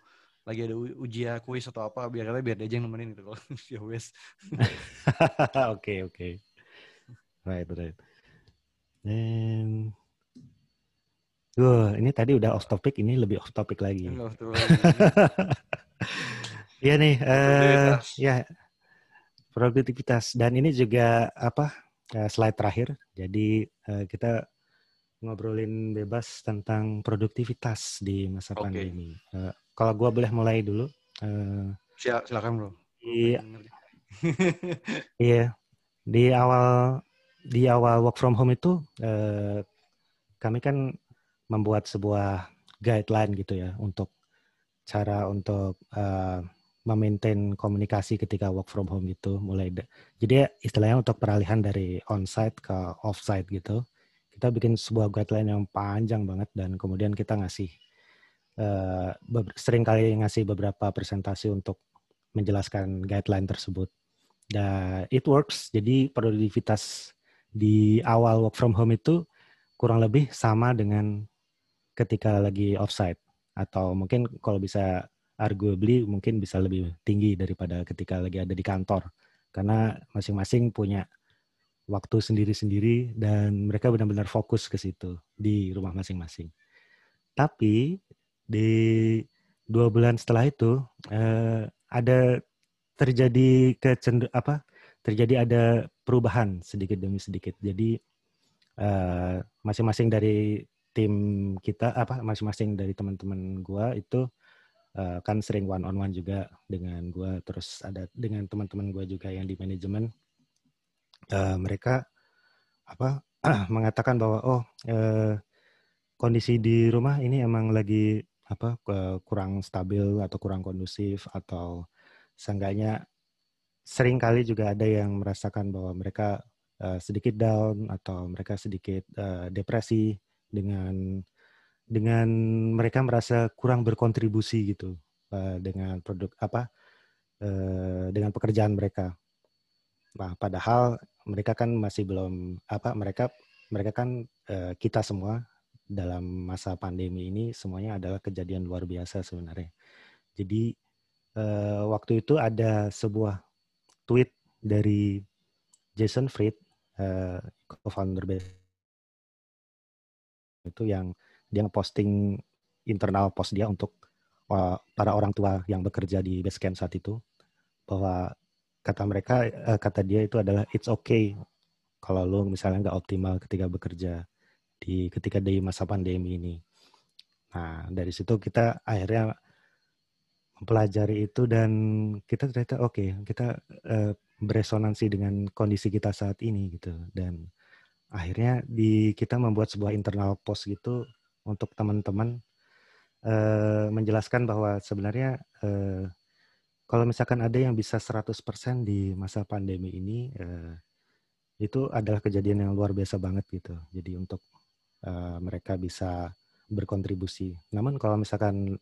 lagi ada ujian kuis atau apa, biar katanya biar dia aja yang nemenin gitu kalau ya wes. Oke oke, right right. Dan Wah, ini tadi udah off topic, ini lebih off topic lagi. Iya nih, uh, ya produktivitas dan ini juga apa uh, slide terakhir. Jadi uh, kita ngobrolin bebas tentang produktivitas di masa okay. pandemi. Uh, kalau gue boleh mulai dulu. Uh, silakan bro. Iya. iya. Di awal di awal work from home itu uh, kami kan membuat sebuah guideline gitu ya untuk cara untuk uh, memaintain komunikasi ketika work from home gitu mulai jadi istilahnya untuk peralihan dari onsite ke offsite gitu kita bikin sebuah guideline yang panjang banget dan kemudian kita ngasih uh, sering kali ngasih beberapa presentasi untuk menjelaskan guideline tersebut. Dan it works. Jadi produktivitas di awal work from home itu kurang lebih sama dengan ketika lagi offsite. Atau mungkin kalau bisa arguably mungkin bisa lebih tinggi daripada ketika lagi ada di kantor. Karena masing-masing punya waktu sendiri-sendiri dan mereka benar-benar fokus ke situ di rumah masing-masing. Tapi di dua bulan setelah itu uh, ada terjadi kecender apa terjadi ada perubahan sedikit demi sedikit. Jadi uh, masing-masing dari tim kita apa masing-masing dari teman-teman gua itu uh, kan sering one on one juga dengan gua terus ada dengan teman-teman gua juga yang di manajemen uh, mereka apa mengatakan bahwa oh uh, kondisi di rumah ini emang lagi apa kurang stabil atau kurang kondusif atau seenggaknya sering kali juga ada yang merasakan bahwa mereka uh, sedikit down atau mereka sedikit uh, depresi dengan dengan mereka merasa kurang berkontribusi gitu uh, dengan produk apa uh, dengan pekerjaan mereka. Nah, padahal mereka kan masih belum apa mereka mereka kan uh, kita semua dalam masa pandemi ini semuanya adalah kejadian luar biasa sebenarnya. Jadi uh, waktu itu ada sebuah tweet dari Jason Fried, uh, co-founder itu yang dia posting internal post dia untuk uh, para orang tua yang bekerja di Basecamp saat itu bahwa kata mereka uh, kata dia itu adalah it's okay kalau lo misalnya nggak optimal ketika bekerja di ketika di masa pandemi ini. Nah dari situ kita akhirnya mempelajari itu dan kita ternyata oke okay, kita uh, beresonansi dengan kondisi kita saat ini gitu dan akhirnya di kita membuat sebuah internal post gitu untuk teman-teman uh, menjelaskan bahwa sebenarnya uh, kalau misalkan ada yang bisa 100% di masa pandemi ini itu adalah kejadian yang luar biasa banget gitu. Jadi untuk uh, mereka bisa berkontribusi. Namun kalau misalkan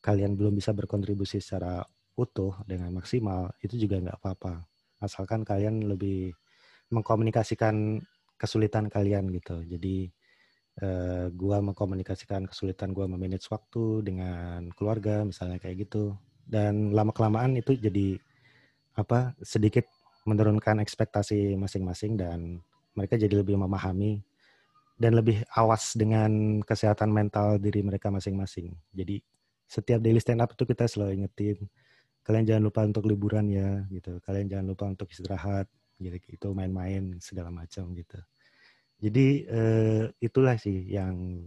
kalian belum bisa berkontribusi secara utuh dengan maksimal, itu juga nggak apa-apa. Asalkan kalian lebih mengkomunikasikan kesulitan kalian gitu. Jadi uh, gua mengkomunikasikan kesulitan gua memanage waktu dengan keluarga misalnya kayak gitu. Dan lama kelamaan itu jadi apa sedikit menurunkan ekspektasi masing-masing dan mereka jadi lebih memahami dan lebih awas dengan kesehatan mental diri mereka masing-masing. Jadi setiap daily stand up itu kita selalu ingetin kalian jangan lupa untuk liburan ya gitu. Kalian jangan lupa untuk istirahat gitu itu main-main segala macam gitu jadi eh, itulah sih yang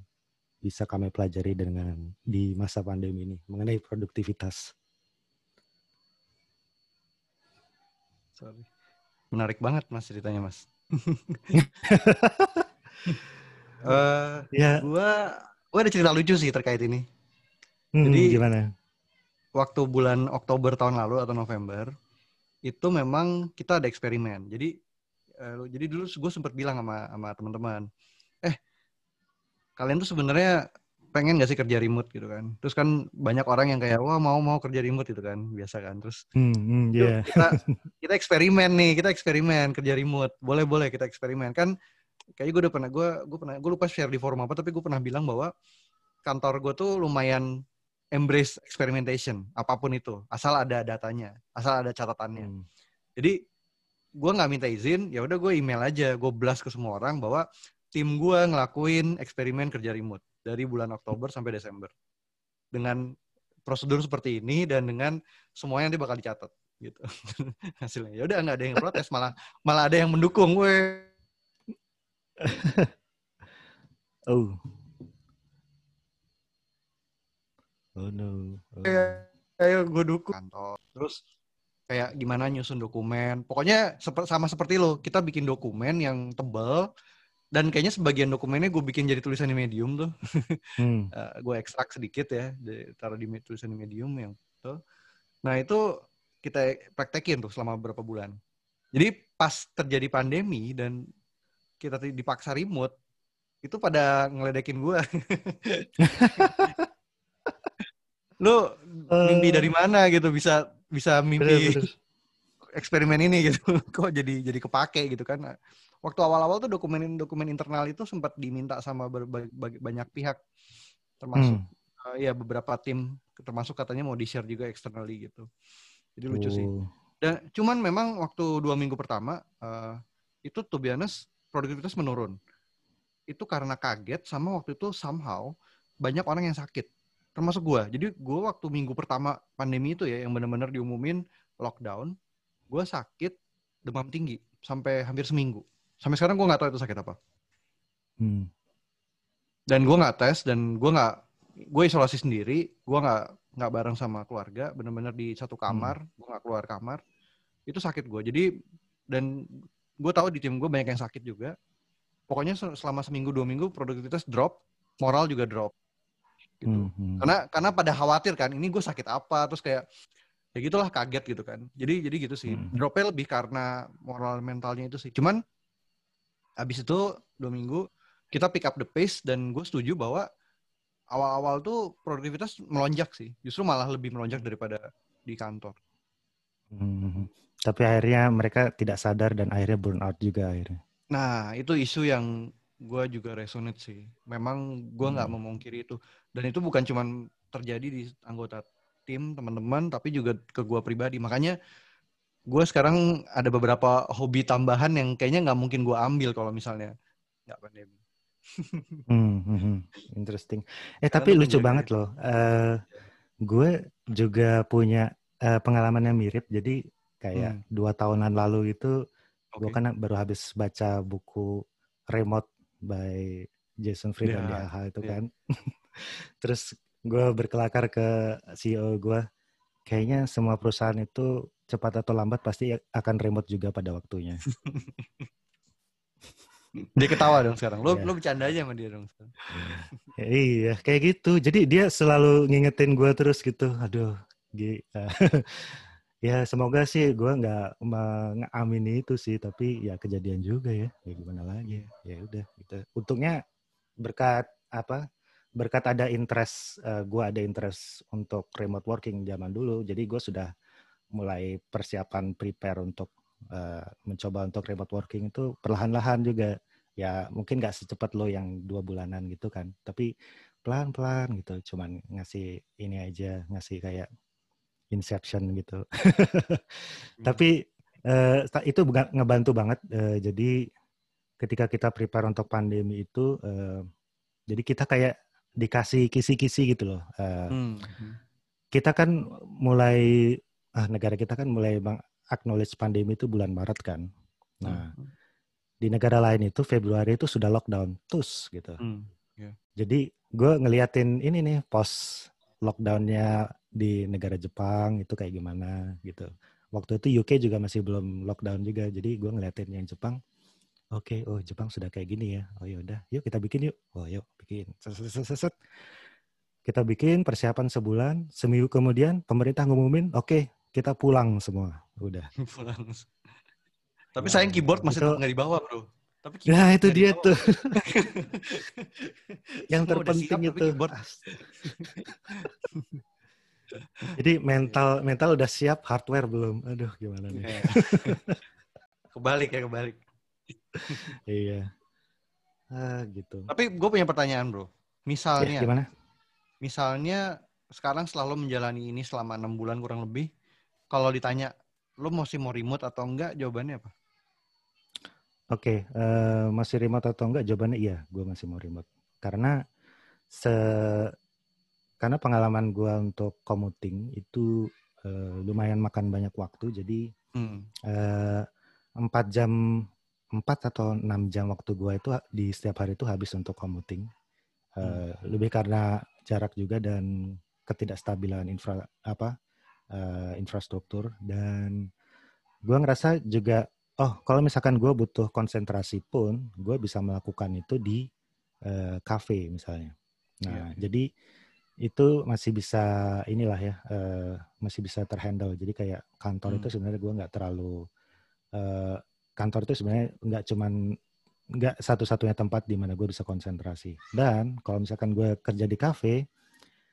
bisa kami pelajari dengan di masa pandemi ini mengenai produktivitas Sorry. menarik banget mas ceritanya mas uh, ya gua gua ada cerita lucu sih terkait ini hmm, jadi gimana waktu bulan Oktober tahun lalu atau November itu memang kita ada eksperimen. Jadi uh, jadi dulu gue sempat bilang sama sama teman-teman, eh kalian tuh sebenarnya pengen gak sih kerja remote gitu kan? Terus kan banyak orang yang kayak wah mau mau kerja remote gitu kan, biasa kan? Terus hmm, hmm, yeah. kita kita eksperimen nih, kita eksperimen kerja remote, boleh boleh kita eksperimen kan? Kayaknya gue udah pernah gue gue pernah gue lupa share di forum apa tapi gue pernah bilang bahwa kantor gue tuh lumayan embrace experimentation apa pun itu asal ada datanya asal ada catatannya. Hmm. jadi gue nggak minta izin ya udah gue email aja gue blast ke semua orang bahwa tim gue ngelakuin eksperimen kerja remote dari bulan Oktober sampai Desember. Dengan prosedur seperti ini dan dengan semuanya nanti bakal dicatat gitu. Hasilnya ya udah nggak ada yang protes malah malah ada yang mendukung gue oh Oh no. Oh. Kayak, kayak gue dukung kantor. Terus kayak gimana nyusun dokumen. Pokoknya sep sama seperti lo, kita bikin dokumen yang tebal dan kayaknya sebagian dokumennya gue bikin jadi tulisan di medium tuh. Hmm. uh, eh, gue ekstrak sedikit ya, taruh di tulisan di medium yang tuh. Nah itu kita praktekin tuh selama beberapa bulan. Jadi pas terjadi pandemi dan kita dipaksa remote, itu pada ngeledekin gue. lu mimpi dari mana gitu bisa bisa mimpi bener, bener. eksperimen ini gitu kok jadi jadi kepake gitu kan waktu awal-awal tuh dokumen dokumen internal itu sempat diminta sama berbagai, banyak pihak termasuk hmm. uh, ya beberapa tim termasuk katanya mau di share juga externally gitu jadi lucu oh. sih dan cuman memang waktu dua minggu pertama uh, itu tuh honest, produktivitas menurun. Itu karena kaget sama waktu itu somehow banyak orang yang sakit. Termasuk gue jadi gue waktu minggu pertama pandemi itu ya yang benar-benar diumumin lockdown gue sakit demam tinggi sampai hampir seminggu. Sampai sekarang gue nggak tahu itu sakit apa. Hmm. dan gue nggak tes dan gue nggak gue isolasi sendiri gue nggak nggak bareng sama keluarga benar-benar di satu kamar hmm. gue nggak keluar kamar itu sakit gue jadi dan gue tahu di tim gue banyak yang sakit juga. Pokoknya selama seminggu dua minggu produktivitas drop moral juga drop. Gitu. Hmm, hmm. karena karena pada khawatir kan ini gue sakit apa terus kayak ya gitulah kaget gitu kan. Jadi jadi gitu sih. Hmm. dropnya lebih karena moral mentalnya itu sih. Cuman abis itu dua minggu kita pick up the pace dan gue setuju bahwa awal-awal tuh produktivitas melonjak sih. Justru malah lebih melonjak daripada di kantor. Hmm. Tapi akhirnya mereka tidak sadar dan akhirnya burn out juga akhirnya Nah, itu isu yang gue juga resonate sih. Memang gue nggak hmm. memungkiri itu. Dan itu bukan cuma terjadi di anggota tim, teman-teman, tapi juga ke gue pribadi. Makanya gue sekarang ada beberapa hobi tambahan yang kayaknya nggak mungkin gue ambil kalau misalnya nggak pandemi. hmm, hmm, hmm. interesting. Eh Karena tapi lucu banget loh. Uh, gue juga punya uh, pengalaman yang mirip. Jadi kayak hmm. dua tahunan lalu itu Okay. Gue kan baru habis baca buku Remote by Jason Friedman yeah, di AHA itu yeah. kan. Terus gue berkelakar ke CEO gue, kayaknya semua perusahaan itu cepat atau lambat pasti akan remote juga pada waktunya. dia ketawa dong sekarang. Lo yeah. lo bercanda aja sama dia dong sekarang. ya, iya, kayak gitu. Jadi dia selalu ngingetin gue terus gitu. Aduh, ya semoga sih gue nggak mengamini itu sih tapi ya kejadian juga ya. Ya gimana lagi? Ya udah gitu. Untungnya berkat apa berkat ada interest uh, eh, gue ada interest untuk remote working zaman dulu. Jadi gue sudah mulai persiapan prepare untuk uh, mencoba untuk remote working itu perlahan-lahan juga. Ya mungkin nggak secepat lo yang dua bulanan gitu kan. Tapi pelan-pelan gitu cuman ngasih ini aja ngasih kayak Inception gitu. hmm. Tapi uh, itu ngebantu banget. Uh, jadi ketika kita prepare untuk pandemi itu, uh, jadi kita kayak dikasih kisi-kisi gitu loh. Uh, hmm. Kita kan mulai, ah negara kita kan mulai bang acknowledge pandemi itu bulan Maret kan. Nah, hmm. di negara lain itu Februari itu sudah lockdown, tus gitu. Hmm. Yeah. Jadi gue ngeliatin ini nih post lockdownnya di negara Jepang itu kayak gimana gitu. Waktu itu UK juga masih belum lockdown juga, jadi gue ngeliatin yang Jepang. Oke, okay, oh Jepang sudah kayak gini ya. Oh yaudah, yuk kita bikin yuk. Oh yuk bikin. Set, set, set, Kita bikin persiapan sebulan. Seminggu kemudian pemerintah ngumumin, oke okay, kita pulang semua. Udah. pulang. Tapi nah, sayang keyboard masih tetap nggak dibawa bro. Tapi nah itu dia tuh. yang terpenting siap, itu. Jadi mental mental udah siap, hardware belum. Aduh, gimana nih? Iya. kebalik ya, kebalik. iya. Ah, gitu. Tapi gue punya pertanyaan, Bro. Misalnya ya, gimana? Misalnya sekarang selalu menjalani ini selama enam bulan kurang lebih. Kalau ditanya, lo masih mau remote atau enggak? Jawabannya apa? Oke, okay, uh, eh, masih remote atau enggak? Jawabannya iya, gue masih mau remote. Karena se karena pengalaman gue untuk commuting itu uh, lumayan makan banyak waktu jadi hmm. uh, empat jam empat atau enam jam waktu gue itu di setiap hari itu habis untuk commuting uh, hmm. lebih karena jarak juga dan ketidakstabilan infra apa uh, infrastruktur dan gue ngerasa juga oh kalau misalkan gue butuh konsentrasi pun gue bisa melakukan itu di uh, cafe misalnya nah yeah. jadi itu masih bisa inilah ya uh, masih bisa terhandle. Jadi kayak kantor hmm. itu sebenarnya gue nggak terlalu uh, kantor itu sebenarnya nggak cuman nggak satu-satunya tempat di mana gue bisa konsentrasi. Dan kalau misalkan gue kerja di kafe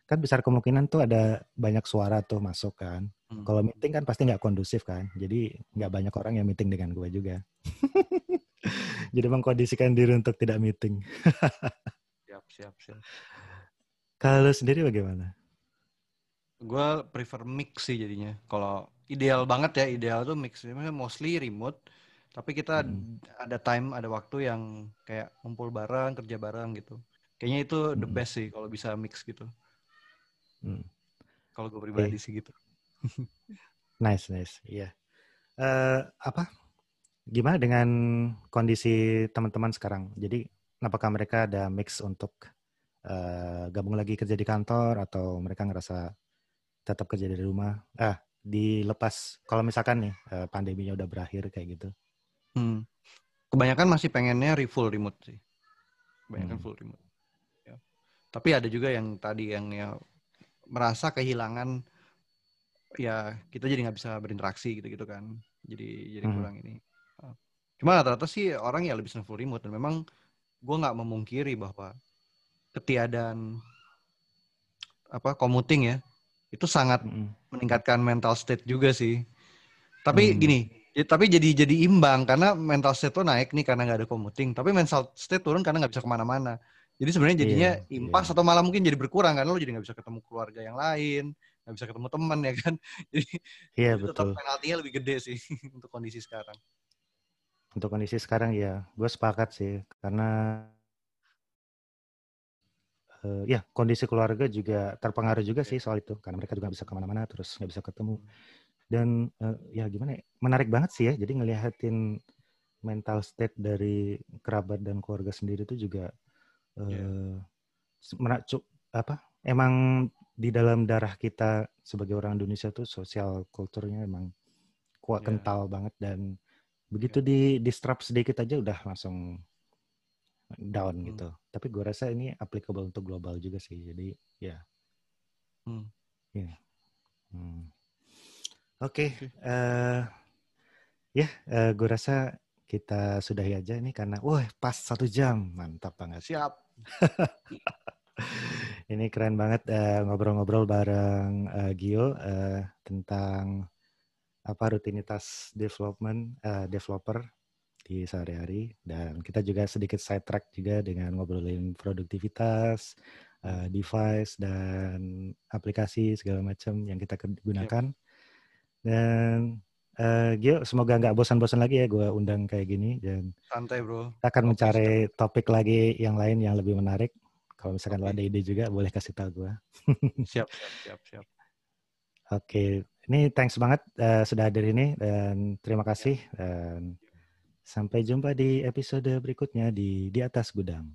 kan besar kemungkinan tuh ada banyak suara tuh masuk kan. Hmm. kalau meeting kan pasti nggak kondusif kan. Jadi nggak banyak orang yang meeting dengan gue juga. Jadi mengkondisikan diri untuk tidak meeting. Siap siap siap kalau sendiri bagaimana? gue prefer mix sih jadinya. Kalau ideal banget ya, ideal tuh mix. Mostly remote, tapi kita hmm. ada time, ada waktu yang kayak ngumpul bareng, kerja bareng gitu. Kayaknya itu the hmm. best sih kalau bisa mix gitu. Hmm. Kalau gue pribadi sih gitu. nice, nice. Iya. Yeah. Uh, apa? Gimana dengan kondisi teman-teman sekarang? Jadi, apakah mereka ada mix untuk uh, gabung lagi kerja di kantor atau mereka ngerasa tetap kerja dari rumah? Ah, dilepas kalau misalkan nih uh, pandeminya udah berakhir kayak gitu. Hmm. Kebanyakan masih pengennya full remote sih. Kebanyakan hmm. full remote. Tapi ada juga yang tadi yang ya merasa kehilangan ya kita jadi nggak bisa berinteraksi gitu-gitu kan. Jadi jadi hmm. kurang ini. Cuma rata-rata sih orang ya lebih senang full remote dan memang gue nggak memungkiri bahwa ketiadaan apa commuting ya itu sangat hmm. meningkatkan mental state juga sih. Tapi hmm. gini, ya, tapi jadi jadi imbang karena mental state tuh naik nih karena nggak ada commuting, tapi mental state turun karena nggak bisa ke mana-mana. Jadi sebenarnya jadinya yeah, impas yeah. atau malah mungkin jadi berkurang karena lo jadi nggak bisa ketemu keluarga yang lain, nggak bisa ketemu teman ya kan. Jadi yeah, betul. tetap penaltinya lebih gede sih untuk kondisi sekarang. Untuk kondisi sekarang ya, gue sepakat sih karena uh, ya kondisi keluarga juga terpengaruh juga sih soal itu karena mereka juga bisa ke mana-mana terus nggak bisa ketemu dan uh, ya gimana ya menarik banget sih ya jadi ngeliatin mental state dari kerabat dan keluarga sendiri itu juga yeah. uh, apa emang di dalam darah kita sebagai orang Indonesia tuh sosial kulturnya emang kuat yeah. kental banget dan begitu yeah. di distrap sedikit aja udah langsung down hmm. gitu. Tapi gue rasa ini applicable untuk global juga sih. Jadi ya, hmm. ya. Yeah. Hmm. Oke, okay. uh, eh, ya yeah, uh, gue rasa kita sudahi aja ini karena, wah pas satu jam, mantap banget. Siap. Ini keren banget uh, ngobrol-ngobrol bareng uh, Gio uh, tentang apa rutinitas development uh, developer di sehari-hari dan kita juga sedikit side track juga dengan ngobrolin produktivitas, uh, device dan aplikasi segala macam yang kita gunakan. Yep. Dan Uh, Gio, semoga nggak bosan-bosan lagi ya gue undang kayak gini dan santai bro. Kita akan mencari topik lagi yang lain yang lebih menarik. Kalau misalkan okay. lo ada ide juga boleh kasih tahu gue. siap, siap, siap, siap. Oke, okay. ini thanks banget uh, sudah hadir ini dan terima kasih dan sampai jumpa di episode berikutnya di di atas gudang.